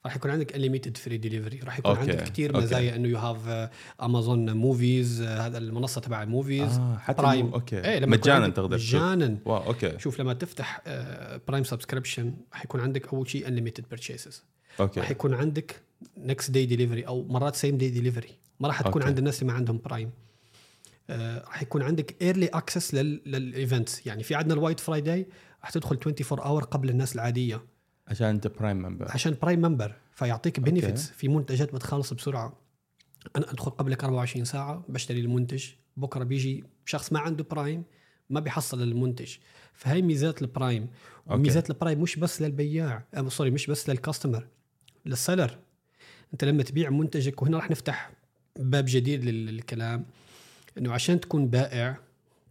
راح يكون عندك unlimited free delivery راح يكون أوكي. عندك كثير. مزايا إنه you have Amazon movies هذا المنصة تبع ال movies آه حتى Prime. أوكي إيه، لما مجانا تقدر. مجانا واو أوكي شوف لما تفتح Prime subscription راح يكون عندك أول شيء unlimited purchases راح أوكي يكون عندك next day delivery أو مرات same day delivery ما راح تكون. عند الناس اللي ما عندهم Prime آه راح يكون عندك early access لل events يعني في عندنا ال White Friday راح تدخل 24 hour قبل الناس العادية عشان انت Prime member عشان Prime member فيعطيك benefits في منتجات بتخلص بسرعة. أنا أدخل قبلك 24 ساعة بشتري المنتج. بكرة بيجي شخص ما عنده Prime ما بيحصل المنتج. فهي ميزات ال Prime وميزات ال Prime مش بس للبياع sorry مش بس لل customer لل seller أنت لما تبيع منتجك وهنا راح نفتح باب جديد لل- للكلام. إنه عشان تكون بائع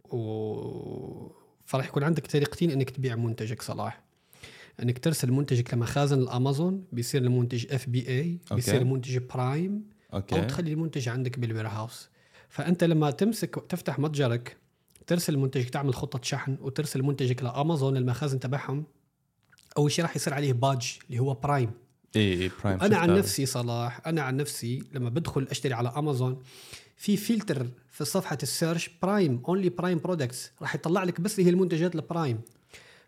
و فراح يكون عندك طريقتين إنك تبيع منتجك صلاح. إنك ترسل منتجك لمخازن الأمازون بيصير المنتج FBA بيصير أوكي. المنتج Prime أو أوكي تخلي المنتج عندك بال warehouse فأنت لما تمسك تفتح متجرك ترسل منتجك تعمل خطة شحن وترسل منتجك لأمازون المخازن تبعهم أول شيء راح يصير عليه باج اللي هو Prime اي اي Prime أنا عن. نفسي صلاح أنا عن نفسي لما بدخل أشتري على امازون في فلتر في صفحة ال search Prime only Prime products راح يطلع لك بس اللي هي المنتجات ال Prime.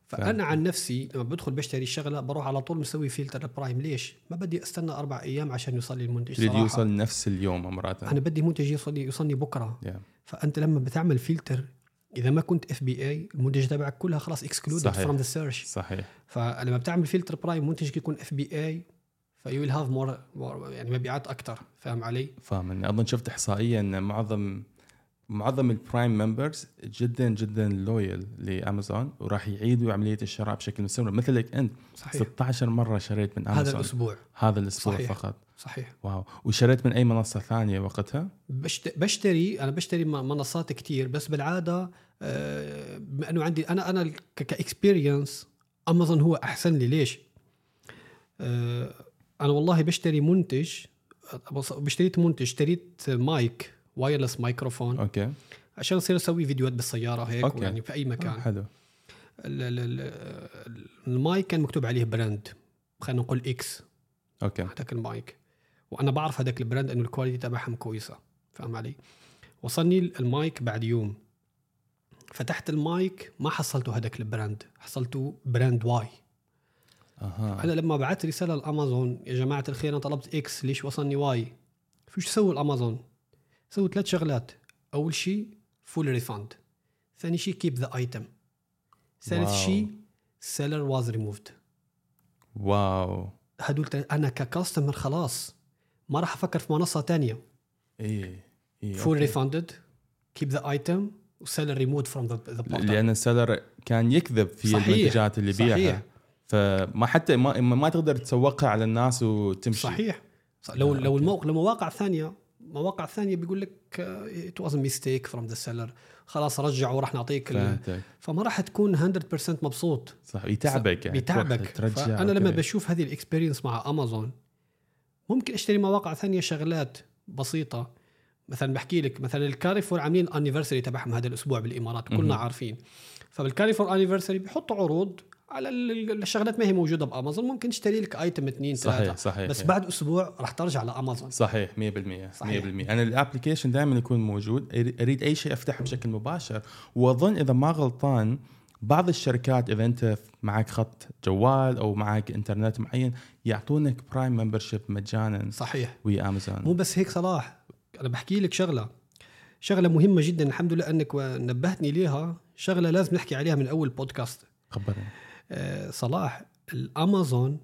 فأنا عن نفسي لما بدخل بشتري الشغله بروح على طول مسوي filter Prime. ليش؟ ما بدي أستنى أربع أيام عشان يوصل لي المنتج تريد صراحة. يوصل نفس اليوم مرات أنا بدي منتج يوصل لي يوصلني بكرة. Yeah. فأنت لما بتعمل فلتر إذا ما كنت FBA المنتج تبعك كلها خلاص excluded. From the search صحيح. فلما بتعمل filter Prime منتجك يكون FBA ف you will have more يعني مبيعات أكثر فاهم علي؟ فاهم. أظن شفت احصائيه إن معظم معظم ال Prime members جدا جدا loyal لأمازون وراح يعيدوا عملية الشراء بشكل مستمر. مثلك أنت صحيح. 16 مرة شريت من امازون هذا الأسبوع. هذا الأسبوع صحيح. فقط. صحيح. واو. وشريت من أي منصة ثانية وقتها؟ بشت- بشتري أنا بشتري منصات كتير بس بالعادة آه، بما إنه عندي أنا أنا ك experience امازون هو أحسن لي. ليش؟ آه، أنا والله بشتري منتج بشتريت منتج اشتريت mic. Wireless microphone أوكي. عشان اصير أسوي فيديوهات بالسيارة هيك أوكي. يعني في أي آه مكان. حلو. ال- ال- ال- المايك كان مكتوب عليه brand. خلينا نقول X okay. هذاك المايك. وأنا بعرف هذاك ال brand إنه ال quality تبعهم كويسة. فاهم علي؟ وصلني المايك بعد يوم. فتحت المايك ما حصلته هذاك ال brand. حصلته brand Y أها. أنا لما بعت رسالة لأمازون يا جماعة الخير أنا طلبت X ليش وصلني Y شو سووا الأمازون؟ سووا ثلاث شغلات أول شيء full refund ثاني شيء keep the item ثالث. شيء سيلر واز ريموفد wow هدول أنا ك customer خلاص ما راح أفكر في منصة تانية اي اي فول. ريفاندد كيب ذا ايتم وسيلر ريموفد فروم ذا لأن ال seller كان يكذب في صحيح. المنتجات اللي صحيح. يبيعها فما حتى ما, ما تقدر تسوقها على الناس وتمشي صحيح صح. لو آه، لو okay. الموقع لو مواقع ثانية مواقع ثانية بيقول لك it was mistake from the seller خلاص رجع وراح نعطيك ال... فما راح تكون 100% مبسوط. صح يتعبك يعني بيتعبك تروح ترجع فأنا لما. بشوف هذه ال experience مع امازون ممكن أشتري مواقع ثانية شغلات بسيطة. مثلا بحكي لك مثلا الكاريفور عاملين anniversary تبعهم هذا الأسبوع بالإمارات كلنا. عارفين. فبالكاريفور anniversary بيحطوا عروض على ال- ال- الشغلات ما هي موجودة بأمازون ممكن تشتري لك item اثنين صحيح ثلاثة. صحيح. بس بعد أسبوع راح ترجع لأمازون. صحيح 100% 100% صحيح. أنا ال application دائما يكون موجود. أريد أي شيء أفتحه بشكل مباشر. وأظن إذا ما غلطان بعض الشركات إذا أنت معك خط جوال أو معك إنترنت معين يعطونك Prime membership مجانا صحيح. ويا امازون مو بس هيك صلاح. أنا بحكي لك شغلة. شغلة مهمة جدا الحمد لله أنك نبهتني ليها. شغلة لازم نحكي عليها من أول بودكاست خبرني. صلاح الأمازون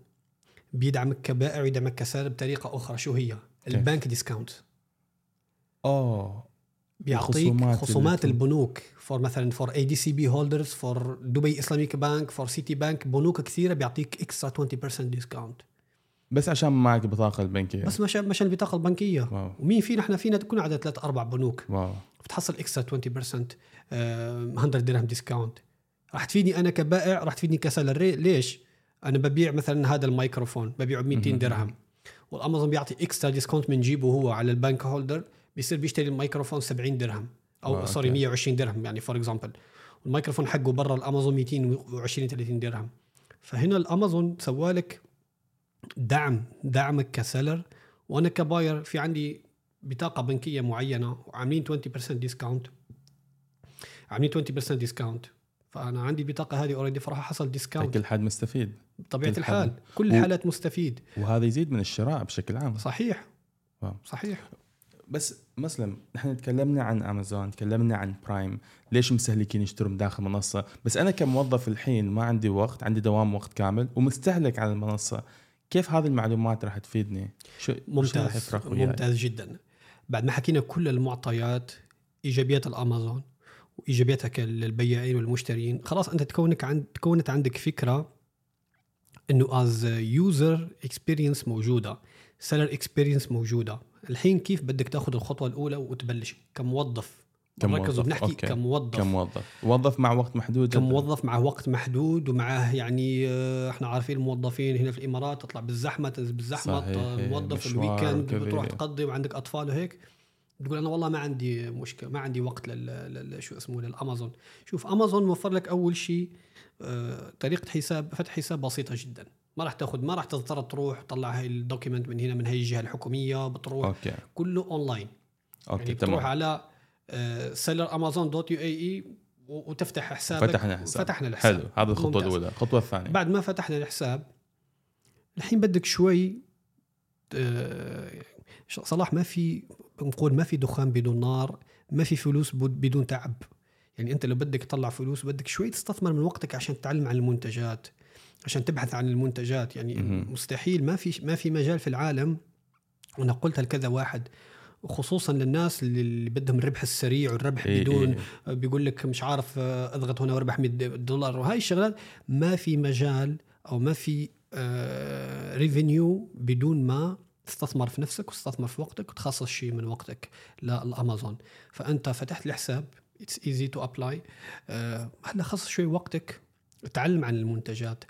بيدعمك كبائع ويدعمك ك buyer بطريقة أخرى. شو هي؟ ال bank discount. اوه بيعطيك خصومات اللي- البنوك. for مثلا for ADCB holders for Dubai Islamic Bank for Citibank بنوك كثيرة بيعطيك extra 20% discount بس عشان معك البطاقه البنكية. بس مشان مشان البطاقه البنكية. wow. ومين فينا؟ إحنا فينا تكون عدد ثلاث أربع بنوك. wow. بتحصل extra 20% آه، 100 درهم discount راح تفيدني أنا كبائع راح تفيدني ك seller ري- ليش؟ أنا ببيع مثلا هذا الميكروفون ببيعه ب 200 مهم. درهم. والأمازون بيعطي extra discount من جيبه هو على ال bank holder بيصير بيشتري الميكروفون 70 درهم أو آه، sorry okay. 120 درهم يعني for example الميكروفون حقه برا الأمازون 220 30 درهم. فهنا الأمازون سوالك دعم دعمك ك seller وأنا ك buyer في عندي بطاقة بنكية معينة وعاملين 20% discount عاملين 20% discount فأنا عندي البطاقه هذه already فراح أحصل discount كل حد مستفيد. بطبيعه كل الحال. حد. كل و- الحالات مستفيد. وهذا يزيد من الشراء بشكل عام. صحيح. wow. صحيح. بس مسلم نحن تكلمنا عن امازون تكلمنا عن Prime ليش مستهلكين يشتروا من داخل المنصه بس أنا كموظف الحين ما عندي وقت عندي دوام وقت كامل ومستهلك على المنصة. كيف هذه المعلومات راح تفيدني؟ شو شو ممتاز. وياي؟ ممتاز جدا. بعد ما حكينا كل المعطيات إيجابيات الأمازون وايجابياتها للبياعين والمشترين. خلاص أنت تكونك عند تكونت عندك فكرة إنه as user experience موجودة seller experience موجودة. الحين كيف بدك تاخذ الخطوة الأولى وتبلش؟ كموظف كموظف، okay. كموظف كموظف موظف مع وقت محدود. كموظف مع وقت محدود ومعه يعني آه، إحنا عارفين الموظفين هنا في الإمارات تطلع بالزحمة تنزل بالزحمة صحيح، موظف ال weekend. بتروح تقضي وعندك أطفال وهيك. بتقول أنا والله ما عندي مشكلة ما عندي وقت لل, لل... شو اسمه للأمازون. شوف أمازون موفر لك أول شيء آه، طريقة حساب فتح حساب بسيطة جدا. ما راح تاخذ ما راح تضطر تروح تطلع هاي ال document من هنا من هاي الجهة الحكومية بتروح okay. كله online okay يعني بتروح تمام على seller Amazon dot UAE وتفتح حسابك. فتحنا حساب فتحنا الحساب. حلو. هذه الخطوة ممتاز. الأولى. الخطوة الثانية. بعد ما فتحنا الحساب الحين بدك شوي آه، صلاح ما في نقول ما في دخان بدون نار ما في فلوس بدون تعب يعني أنت لو بدك تطلع فلوس بدك شوي تستثمر من وقتك عشان تتعلم عن المنتجات عشان تبحث عن المنتجات يعني. مستحيل ما في ما في مجال في العالم وأنا قلتها لكذا واحد وخصوصا للناس اللي بدهم الربح السريع والربح إيه بدون إيه. بيقول لك مش عارف آه، أضغط هنا وأربح 100 دولار وهاي الشغلات ما في مجال أو ما في revenue بدون ما تستثمر في نفسك وتستثمر في وقتك وتخصص شيء من وقتك للأمازون. فأنت فتحت لي حساب it's easy to apply هلا خصص شوي وقتك تعلم عن المنتجات.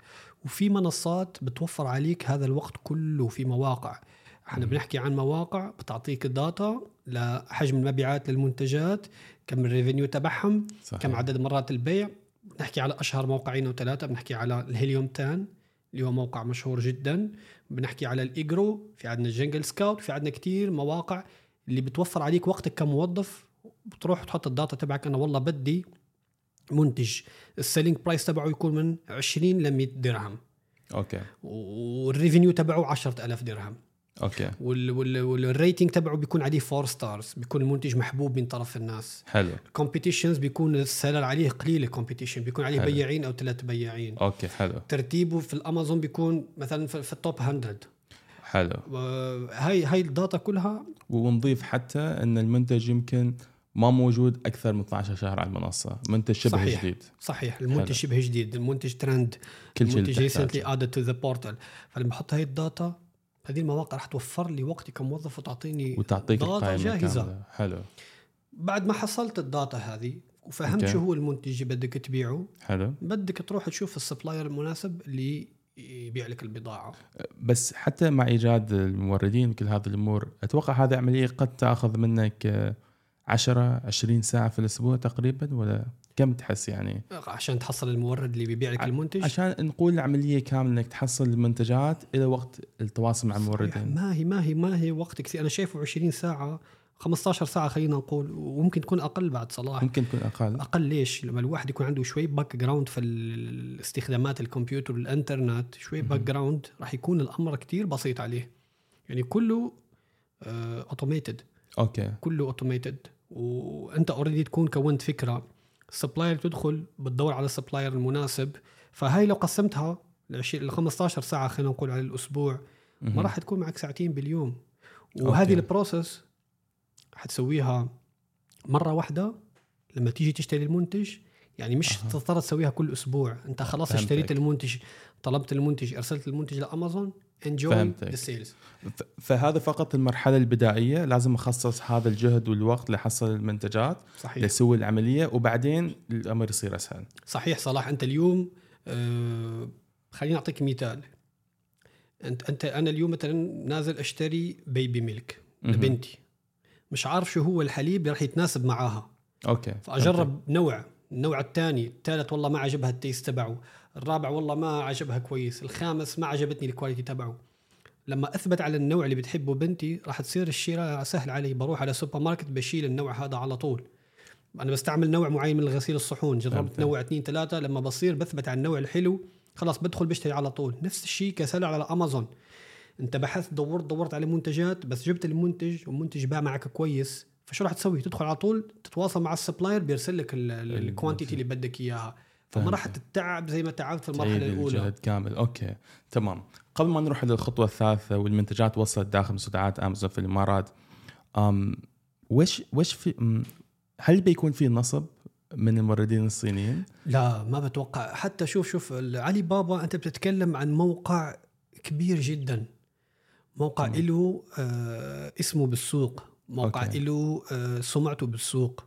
وفي منصات بتوفر عليك هذا الوقت كله في مواقع. إحنا بنحكي عن مواقع بتعطيك data لحجم المبيعات للمنتجات كم ال revenue تبعهم صحيح. كم عدد مرات البيع. بنحكي على أشهر موقعين أو ثلاثة بنحكي على ال Helium 10. اللي هو موقع مشهور جدا. بنحكي على ال Egrow في عندنا ال Jungle Scout في عندنا كتير مواقع اللي بتوفر عليك وقتك كموظف. بتروح تحط ال data تبعك أنا والله بدي منتج. ال selling price تبعه يكون من 20 ل 100 درهم. okay. وال revenue تبعه 10000 درهم. okay. وال وال وال rating تبعه بيكون عليه 4 stars بيكون المنتج محبوب من طرف الناس. حلو. competitions بيكون ال seller عليه قليلة competition بيكون عليه حلو. بياعين أو ثلاث بياعين. okay حلو. ترتيبه في الأمازون بيكون مثلا في ال top 100 حلو. هاي هاي ال data كلها ونضيف حتى إن المنتج يمكن ما موجود أكثر من 12 شهر على المنصة. منتج شبه صحيح. جديد. صحيح. المنتج حلو. شبه جديد. المنتج ترند كل شيء المنتج recently. added to the portal فلما بحط هاي ال data هذه المواقع رح توفر لي وقتي كموظف وتعطيني وتعطيك data جاهزة. كاملة. حلو. بعد ما حصلت ال data هذه وفهمت okay. شو هو المنتج اللي بدك تبيعه حلو. بدك تروح تشوف ال supplier المناسب اللي يبيع لك البضاعة. بس حتى مع إيجاد الموردين وكل هذه الأمور أتوقع هذه عملية قد تأخذ منك آه، 10 20 ساعة في الأسبوع تقريبا ولا؟ كم تحس يعني؟ عشان تحصل المورد اللي بيبيع لك المنتج؟ عشان نقول العملية كاملة إنك تحصل المنتجات إلى وقت التواصل مع. الموردين. ما هي ما هي ما هي وقت كثير. أنا شايفه 20 ساعة 15 ساعة خلينا نقول وممكن تكون أقل بعد صلاح. ممكن يكون أقل. أقل ليش؟ لما الواحد يكون عنده شوي background في استخدامات الكمبيوتر والإنترنت شوي background راح يكون الأمر كتير بسيط عليه. يعني كله automated okay. كله automated وأنت already تكون كونت فكرة. ال supplier تدخل بتدور على ال supplier المناسب فهاي لو قسمتها ل 20 ل 15 ساعة خلينا نقول على الأسبوع ما. راح تكون معك ساعتين باليوم وهذه okay. ال process حتسويها مرة واحدة لما تيجي تشتري المنتج يعني مش أها. تضطر تسويها كل أسبوع أنت خلاص. اشتريت المنتج طلبت المنتج أرسلت المنتج لأمازون enjoy فهمتك. the sales ف- فهذا فقط المرحلة البدائية لازم أخصص هذا الجهد والوقت لحصل المنتجات صحيح. لاسوي العملية وبعدين الأمر يصير أسهل. صحيح صلاح أنت اليوم آه خليني أعطيك مثال. انت انت أنا اليوم مثلا نازل أشتري baby milk. لبنتي. مش عارف شو هو الحليب اللي راح يتناسب معاها. okay فأجرب نوع النوع الثاني الثالث والله ما عجبها ال taste تبعه. الرابع والله ما عجبها كويس الخامس ما عجبتني ال quality تبعه. لما أثبت على النوع اللي بتحبه بنتي راح تصير الشراء سهل علي بروح على سوبر ماركت بشيل النوع هذا على طول. أنا بستعمل نوع معين من غسيل الصحون جربت. نوع اثنين ثلاثة لما بصير بثبت على النوع الحلو خلاص بدخل بشتري على طول. نفس الشيء كسلع على امازون أنت بحثت دورت دورت على منتجات بس جبت المنتج والمنتج باع معك كويس فشو راح تسوي؟ تدخل على طول تتواصل مع ال supplier بيرسل لك ال quantity اللي بدك إياها. فما راح. تتعب زي ما تعبت في المرحلة الأولى الجهد كامل okay تمام قبل ما نروح للخطوة الثالثة والمنتجات وصلت داخل مستودعات امازون في الإمارات أم وش وش في هل بيكون في نصب من الموردين الصينيين؟ لا ما بتوقع حتى شوف شوف علي بابا أنت بتتكلم عن موقع كبير جدا موقع. له آه اسمه بالسوق موقع. له آه سمعته بالسوق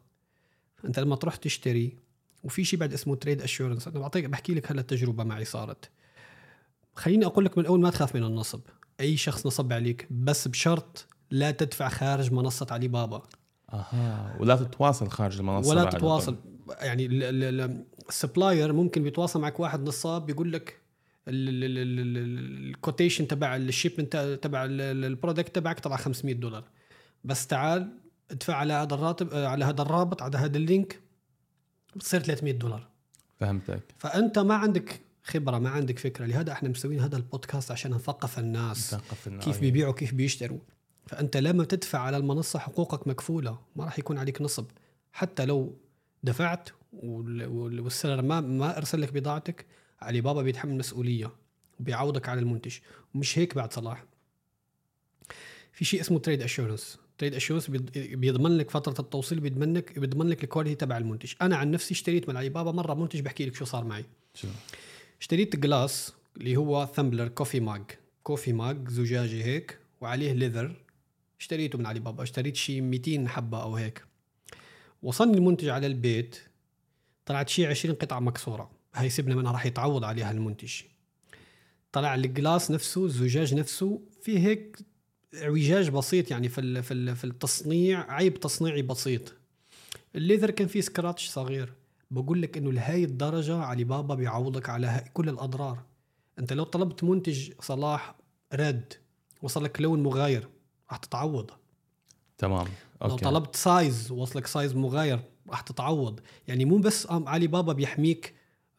أنت لما تروح تشتري وفي شيء بعد اسمه تريد اشورنس أنا بعطيك بحكي لك هلا التجربه معي صارت خليني أقول لك من الأول ما تخاف من النصب اي شخص نصب عليك بس بشرط لا تدفع خارج منصه علي بابا أها ولا تتواصل خارج المنصه ولا تتواصل. يعني ال- ال- ال- ال supplier ممكن بيتواصل معك واحد نصاب بيقول لك ال quotation تبع ال shipment تبع ال- ال- ال product تبعك طلع 500 دولار بس تعال ادفع على هذا الراتب آه، على هذا الرابط على هذا ال link بتصير 300 دولار. فهمتك. فأنت ما عندك خبرة ما عندك فكرة لهذا إحنا مسوين هذا البودكاست عشان نثقف الناس مثقف النوعية. كيف بيبيعوا كيف بيشتروا. فأنت لما تدفع على المنصة حقوقك مكفولة ما راح يكون عليك نصب. حتى لو دفعت وال- وال- وال seller ما ما أرسل لك بضاعتك علي بابا بيتحمل مسؤولية وبيعوضك على المنتج. ومش هيك بعد صلاح؟ في شيء اسمه trade assurance trade assurance بيضمن لك فترة التوصيل بيضمن لك بيضمن لك ال quality تبع المنتج. أنا عن نفسي اشتريت من علي بابا مرة منتج بحكي لك شو صار معي. شو؟ اشتريت glass اللي هو tumbler coffee mug coffee mug زجاجي هيك وعليه leather اشتريته من علي بابا. اشتريت شي 200 حبة أو هيك. وصلني المنتج على البيت. طلعت شي 20 قطعة مكسورة. هاي سيبنا منها راح يتعوض عليها المنتج. طلع ال glass نفسه الزجاج نفسه في هيك اعوجاج بسيط يعني في في في التصنيع عيب تصنيعي بسيط. ال leather كان فيه scratch صغير. بقول لك إنه لهي الدرجة علي بابا بيعوضك على كل الأضرار. أنت لو طلبت منتج صلاح رد وصل لك لون مغاير راح تتعوض. تمام. لو okay. طلبت size وصلك size مغاير راح تتعوض. يعني مو بس علي بابا بيحميك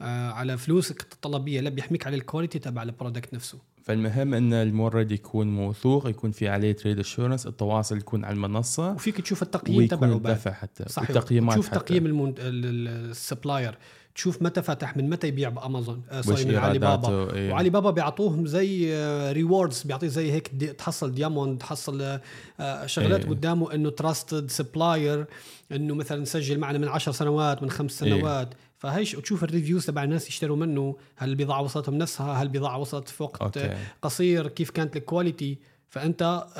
على فلوسك الطلبية لا بيحميك على ال quality تبع ال product نفسه. فالمهم إن المورد يكون موثوق يكون في عليه trade assurance التواصل يكون على المنصة وفيك تشوف التقييم تبعه بعد. حتى صحيح. والتقييمات تشوف. تقييم المنت... ال- ال- ال supplier. تشوف متى فتح من متى يبيع بأمازون آه sorry من علي بابا إيه. وعلي بابا بيعطوهم زي rewards بيعطيه زي هيك دي تحصل diamond تحصل آه، آه، شغلات إيه. قدامه إنه trusted supplier إنه مثلا سجل معنا من 10 سنوات من خمس إيه. سنوات فهي ش- وتشوف ال reviews تبع الناس يشتروا منه هل البضاعه وصلتهم نفسها هل البضاعه وصلت في وقت okay. آه، قصير كيف كانت ال quality فأنت آه،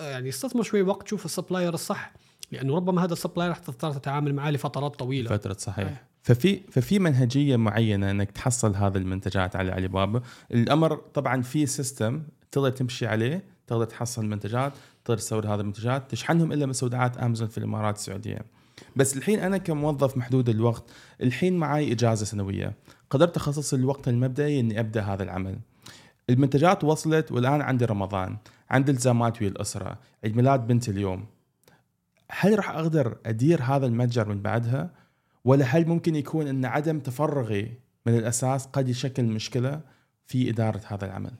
آه، يعني استثمر شوي وقت تشوف ال supplier الصح لأنه ربما هذا ال supplier رح تضطر تتعامل معاه لفترات طويلة فترة صحيح إيه. ففي ففي منهجية معينة إنك تحصل هذه المنتجات على علي بابا، الأمر طبعا في system تقدر تمشي عليه، تقدر تحصل منتجات، تقدر تسوي هذه المنتجات، تشحنهم إلى مستودعات امازون في الإمارات السعودية. بس الحين أنا كموظف محدود الوقت، الحين معي إجازة سنوية، قدرت أخصص الوقت المبدئي إني أبدأ هذا العمل. المنتجات وصلت والآن عندي رمضان، عندي التزامات ويا الأسرة، عيد ميلاد بنتي اليوم. هل راح أقدر أدير هذا المتجر من بعدها؟ ولا هل ممكن يكون أن عدم تفرغي من الأساس قد يشكل مشكلة في إدارة هذا العمل؟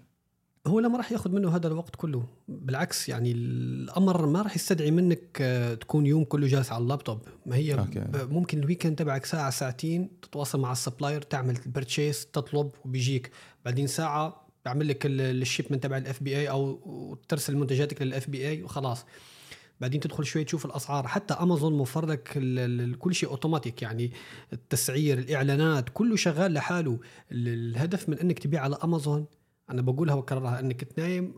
هو لا ما راح ياخذ منه هذا الوقت كله بالعكس يعني الأمر ما راح يستدعي منك آه، تكون يوم كله جالس على اللابتوب ما هي okay. ممكن ال weekend تبعك ساعة ساعتين تتواصل مع ال supplier تعمل ال purchase تطلب وبيجيك بعدين ساعة بعمل لك ال shipment تبع ال FBA أو ترسل منتجاتك لل FBA وخلاص بعدين تدخل شوي تشوف الأسعار. حتى امازون موفر لك كل شيء اوتوماتيك يعني التسعير الإعلانات كله شغال لحاله. ال- الهدف من إنك تبيع على امازون أنا بقولها وكررها إنك تنام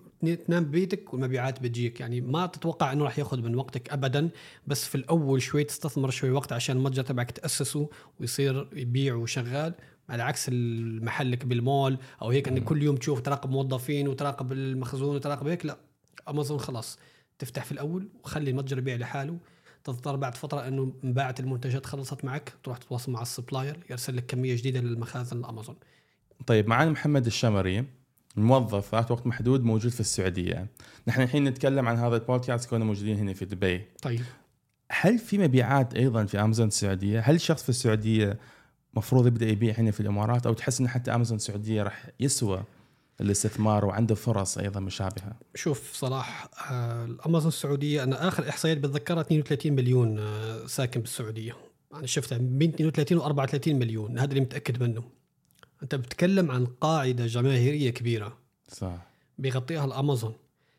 تنام ببيتك والمبيعات بتجيك. يعني ما تتوقع إنه راح ياخذ من وقتك ابدا بس في الأول شوي تستثمر شوي وقت عشان المتجر تبعك تأسسه ويصير يبيع وشغال. على عكس محلك بالمول أو هيك إنك كل يوم تشوف تراقب موظفين وتراقب المخزون وتراقب هيك لا امازون خلاص. تفتح في الأول وخلي المتجر يبيع لحاله تضطر بعد فترة إنه انباعت المنتجات خلصت معك تروح تتواصل مع ال supplier يرسل لك كمية جديدة للمخازن الأمازون طيب معنا محمد الشمري موظف ذات وقت محدود موجود في السعودية. نحن الحين نتكلم عن هذا البودكاست كنا موجودين هنا في دبي. طيب هل في مبيعات أيضا في أمازون السعودية؟ هل شخص في السعودية مفروض يبدأ يبيع هنا في الإمارات أو تحس ان حتى أمازون السعودية راح يسوى الاستثمار وعنده فرص أيضا مشابهة؟ شوف صلاح آه، الأمازون السعودية أنا آخر إحصائيات بتذكرها 32 مليون آه، ساكن بالسعودية. أنا شفتها بين 32 و 34 مليون هذا اللي متأكد منه. أنت بتتكلم عن قاعدة جماهيرية كبيرة صح. بيغطيها الأمازون.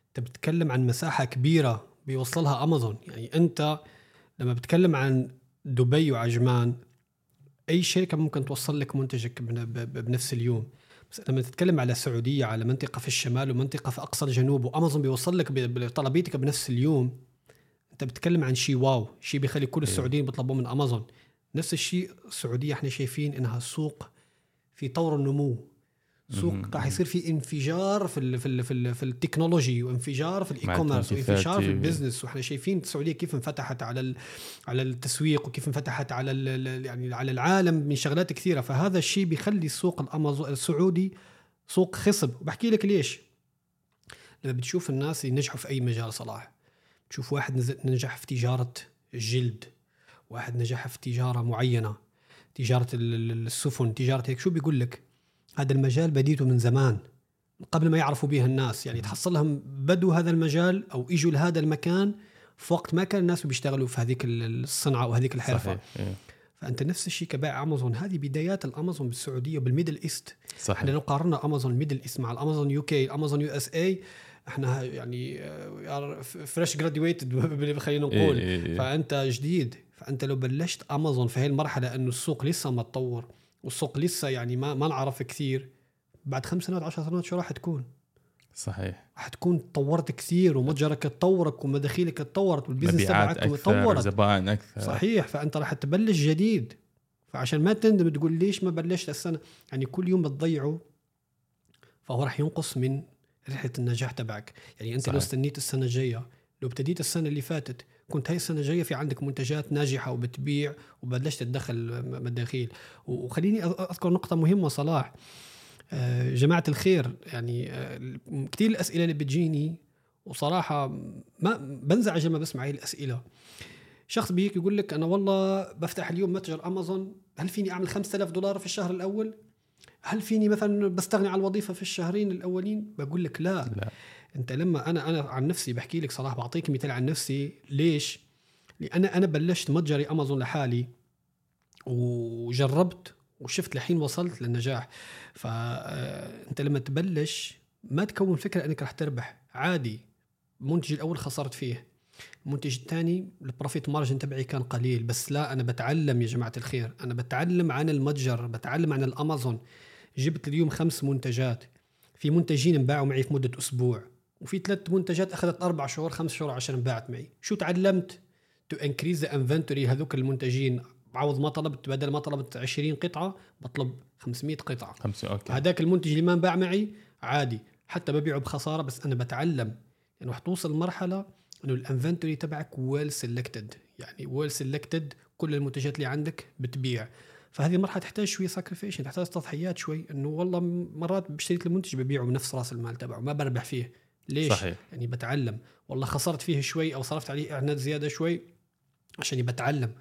أنت بتتكلم عن مساحة كبيرة بيوصلها أمازون. يعني أنت لما بتتكلم عن دبي وعجمان أي شركة ممكن توصل لك منتجك بنفس اليوم. بس لما تتكلم على السعودية على منطقة في الشمال ومنطقة في أقصى الجنوب وأمازون بيوصل لك بطلبيتك بنفس اليوم أنت بتتكلم عن شيء واو شيء بيخلي كل السعوديين بيطلبوه من أمازون. نفس الشيء السعودية إحنا شايفين إنها سوق في طور النمو. سوق. راح يصير في انفجار في ال في ال في, ال في ال technology وانفجار في ال e-commerce وانفجار في 2030. ال business. وإحنا شايفين السعودية كيف انفتحت على على التسويق وكيف انفتحت على يعني على العالم من شغلات كثيرة. فهذا الشيء بيخلي السوق الامازون السعودي سوق خصب. وبحكي لك ليش. لما بتشوف الناس اللي نجحوا في أي مجال صلاح. تشوف واحد نجح في تجارة الجلد واحد نجح في تجارة معينة تجارة ال- ال- السفن تجارة هيك. شو بيقول لك؟ هذا المجال بديته من زمان قبل ما يعرفوا به الناس. يعني تحصل لهم بدوا هذا المجال أو إجوا لهذا المكان في وقت ما كان الناس بيشتغلوا في هذيك الصنعة وهذيك الحرفة. صحيح إيه. فأنت نفس الشيء كبائع أمازون. هذه بدايات الأمازون بالسعودية وبال Middle East. صحيح. إحنا لو قارنا أمازون Middle East مع الأمازون UK أمازون USA إحنا يعني fresh graduated خلينا إيه نقول. إيه إيه. فأنت جديد. فأنت لو بلشت أمازون في هاي المرحلة إنه السوق لسه ما تطور والسوق لسه يعني ما ما انعرف كثير. بعد خمس سنوات عشر سنوات شو راح تكون؟ صحيح. راح تكون تطورت كثير ومتجرك تطور ومداخيلك تطورت وال business تبعك تطورت. زبائن أكثر. صحيح. فأنت راح تبلش جديد. فعشان ما تندم تقول ليش ما بلشت السنة؟ يعني كل يوم بتضيعه فهو راح ينقص من رحلة النجاح تبعك. يعني أنت صحيح. لو. استنيت السنة الجاية لو ابتديت السنة اللي فاتت كنت هاي السنة الجاية في عندك منتجات ناجحة وبتبيع وبلشت تدخل مداخيل وخليني أذكر نقطة مهمة صلاح آه، جماعة الخير يعني آه، كثير الأسئلة اللي بتجيني وصراحة ما بنزعج لما بسمع هاي الأسئلة. شخص بيجيك يقول لك أنا والله بفتح اليوم متجر أمازون هل فيني أعمل 5000 دولار في الشهر الأول؟ هل فيني مثلا بستغني عن الوظيفة في الشهرين الأولين؟ بقول لك لا, لا. انت لما أنا أنا عن نفسي بحكي لك صراحة بعطيك مثال عن نفسي. ليش؟ لأن أنا بلشت متجري أمازون لحالي وجربت وشفت لحين وصلت للنجاح. فانت لما تبلش ما تكون فكرة إنك رح تربح. عادي المنتج الأول خسرت فيه. المنتج الثاني البروفيت مارجن تبعي كان قليل. بس لا أنا بتعلم يا جماعة الخير. أنا بتعلم عن المتجر بتعلم عن الأمازون. جبت اليوم خمس منتجات. في منتجين انباعوا معي في مدة أسبوع. وفي ثلاث منتجات أخذت أربع شهور خمس شهور عشان انباعت معي. شو تعلمت؟ to increase the inventory هذوك المنتجين بعوض ما طلبت بدل ما طلبت 20 قطعة بطلب 500 قطعة. خمسة أوكي. هذاك المنتج اللي ما انباع معي عادي حتى ببيعه بخسارة بس أنا بتعلم. يعني رح توصل لمرحله إنه ال inventory تبعك well selected يعني well selected كل المنتجات اللي عندك بتبيع. فهذه مرحلة تحتاج شوي sacrification تحتاج تضحيات شوي إنه والله مرات بشتريت المنتج ببيعه بنفس رأس المال تبعه ما بربح فيه. ليش؟ صحيح يعني بتعلم والله خسرت فيه شوي أو صرفت عليه إعلانات زيادة شوي عشان بتعلم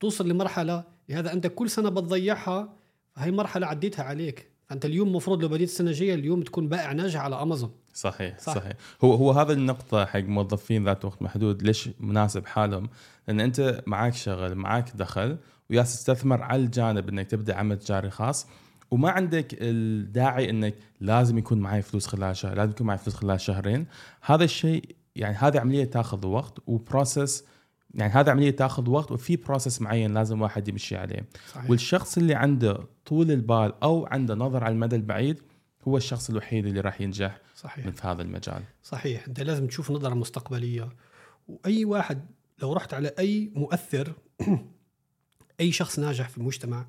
توصل لمرحلة لهذا أنت كل سنة بتضيعها هاي مرحلة عديتها عليك فأنت اليوم المفروض لو بديت السنة الجاية اليوم تكون بائع ناجح على امازون صحيح صح. صح. صحيح هو هو هذا النقطة حق موظفين ذات وقت محدود ليش مناسب حالهم؟ لأن أنت معك شغل معك دخل ويا تستثمر على الجانب أنك تبدأ عمل تجاري خاص وما عندك الداعي إنك لازم يكون معي فلوس خلال شهر لازم يكون معي فلوس خلال شهرين. هذا الشيء يعني هذه عملية تاخذ وقت و process يعني هذه عملية تاخذ وقت وفي process معين لازم واحد يمشي عليه. صحيح. والشخص اللي عنده طول البال أو عنده نظر على المدى البعيد هو الشخص الوحيد اللي راح ينجح صحيح. من في هذا المجال. صحيح. أنت لازم تشوف نظرة مستقبلية. وأي واحد لو رحت على أي مؤثر أي شخص ناجح في المجتمع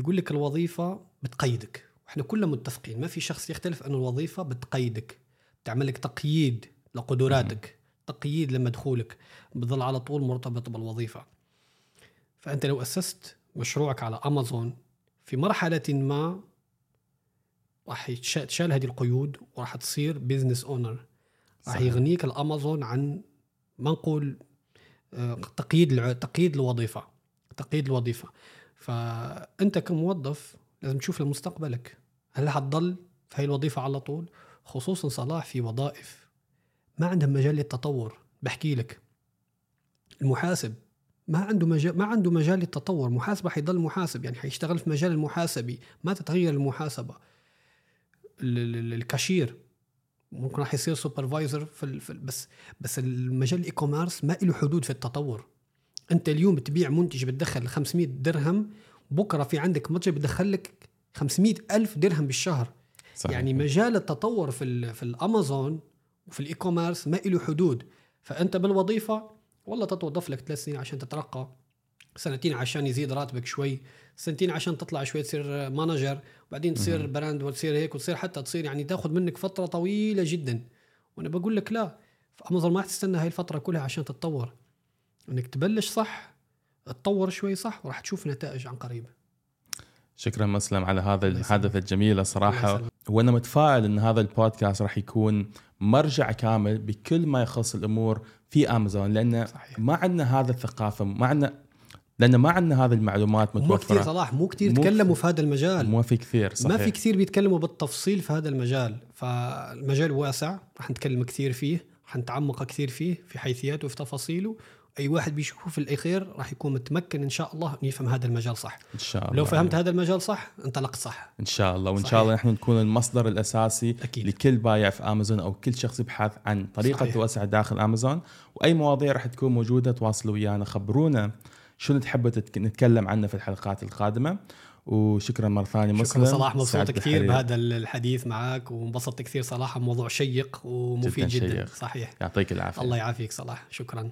بيقول لك الوظيفة بتقيدك. وإحنا كلنا متفقين ما في شخص يختلف ان الوظيفة بتقيدك. بتعمل لك تقييد لقدراتك تقييد لمدخولك بتظل على طول مرتبط بالوظيفة. فأنت لو أسست مشروعك على أمازون في مرحلة ما راح تشال هذه القيود وراح تصير business owner راح. يغنيك الأمازون عن ما نقول آه، تقييد تقييد الوظيفة. تقييد الوظيفة. فأنت كموظف لازم تشوف لمستقبلك. هل حتضل في هاي الوظيفة على طول؟ خصوصا صلاح في وظائف ما عندها مجال للتطور. بحكي لك. المحاسب. ما عنده مجال ما عنده مجال للتطور. محاسبة حيضل محاسب. يعني حيشتغل في مجال المحاسبي. ما تتغير المحاسبة. ال- ال- ال- الكاشير. ممكن راح يصير supervisor في, بس بس المجال ال e-commerce ما له حدود في التطور. أنت اليوم بتبيع منتج بتدخل 500 درهم بكرة في عندك متجر بدخل لك 500 ألف درهم بالشهر. صحيح. يعني مجال التطور في ال في الأمازون وفي ال e-commerce ما له حدود. فأنت بالوظيفة والله تتوظف لك ثلاث سنين عشان تترقى. سنتين عشان يزيد راتبك شوي سنتين عشان تطلع شوي تصير manager وبعدين تصير brand وتصير هيك وتصير حتى تصير يعني تاخذ منك فترة طويلة جدا. وأنا بقول لك لا فامازون ما تستنى هاي الفترة كلها عشان تتطور. إنك تبلش صح تطور شوي صح وراح تشوف نتائج عن قريب. شكرا مسلم على هذا الله الحدث الجميل الله صراحة. وأنا متفائل إن هذا البودكاست راح يكون مرجع كامل بكل ما يخص الأمور في امازون لأن صحيح. ما عندنا هذا الثقافة ما عندنا لأن ما عندنا هذه المعلومات مو كثير متوفره صلاح مو كثير مو تكلموا. في هذا المجال. مو في كثير صحيح ما في كثير بيتكلموا بالتفصيل في هذا المجال. فالمجال واسع رح نتكلم كثير فيه رح نتعمق كثير فيه في حيثياته وفي تفاصيله. أي واحد بيشوفه في الأخير راح يكون متمكن إن شاء الله إنه يفهم هذا المجال صح. إن شاء الله. لو فهمت هذا المجال صح انطلقت صح. إن شاء الله. وإن صحيح. شاء الله نحن نكون المصدر الأساسي أكيد. لكل بايع في امازون أو كل شخص يبحث عن طريقة صحيح. توسع داخل امازون وأي مواضيع راح تكون موجودة تواصلوا ويانا خبرونا شنو تحبوا نتكلم عنه في الحلقات القادمة. وشكرا مرة ثانية مسلم. شكرا صلاح مبسوط كثير. بهذا الحديث معك وانبسطت كثير صراحة موضوع شيق ومفيد جداً جدا, شيق. صحيح. يعطيك العافية. الله يعافيك صلاح. شكرا.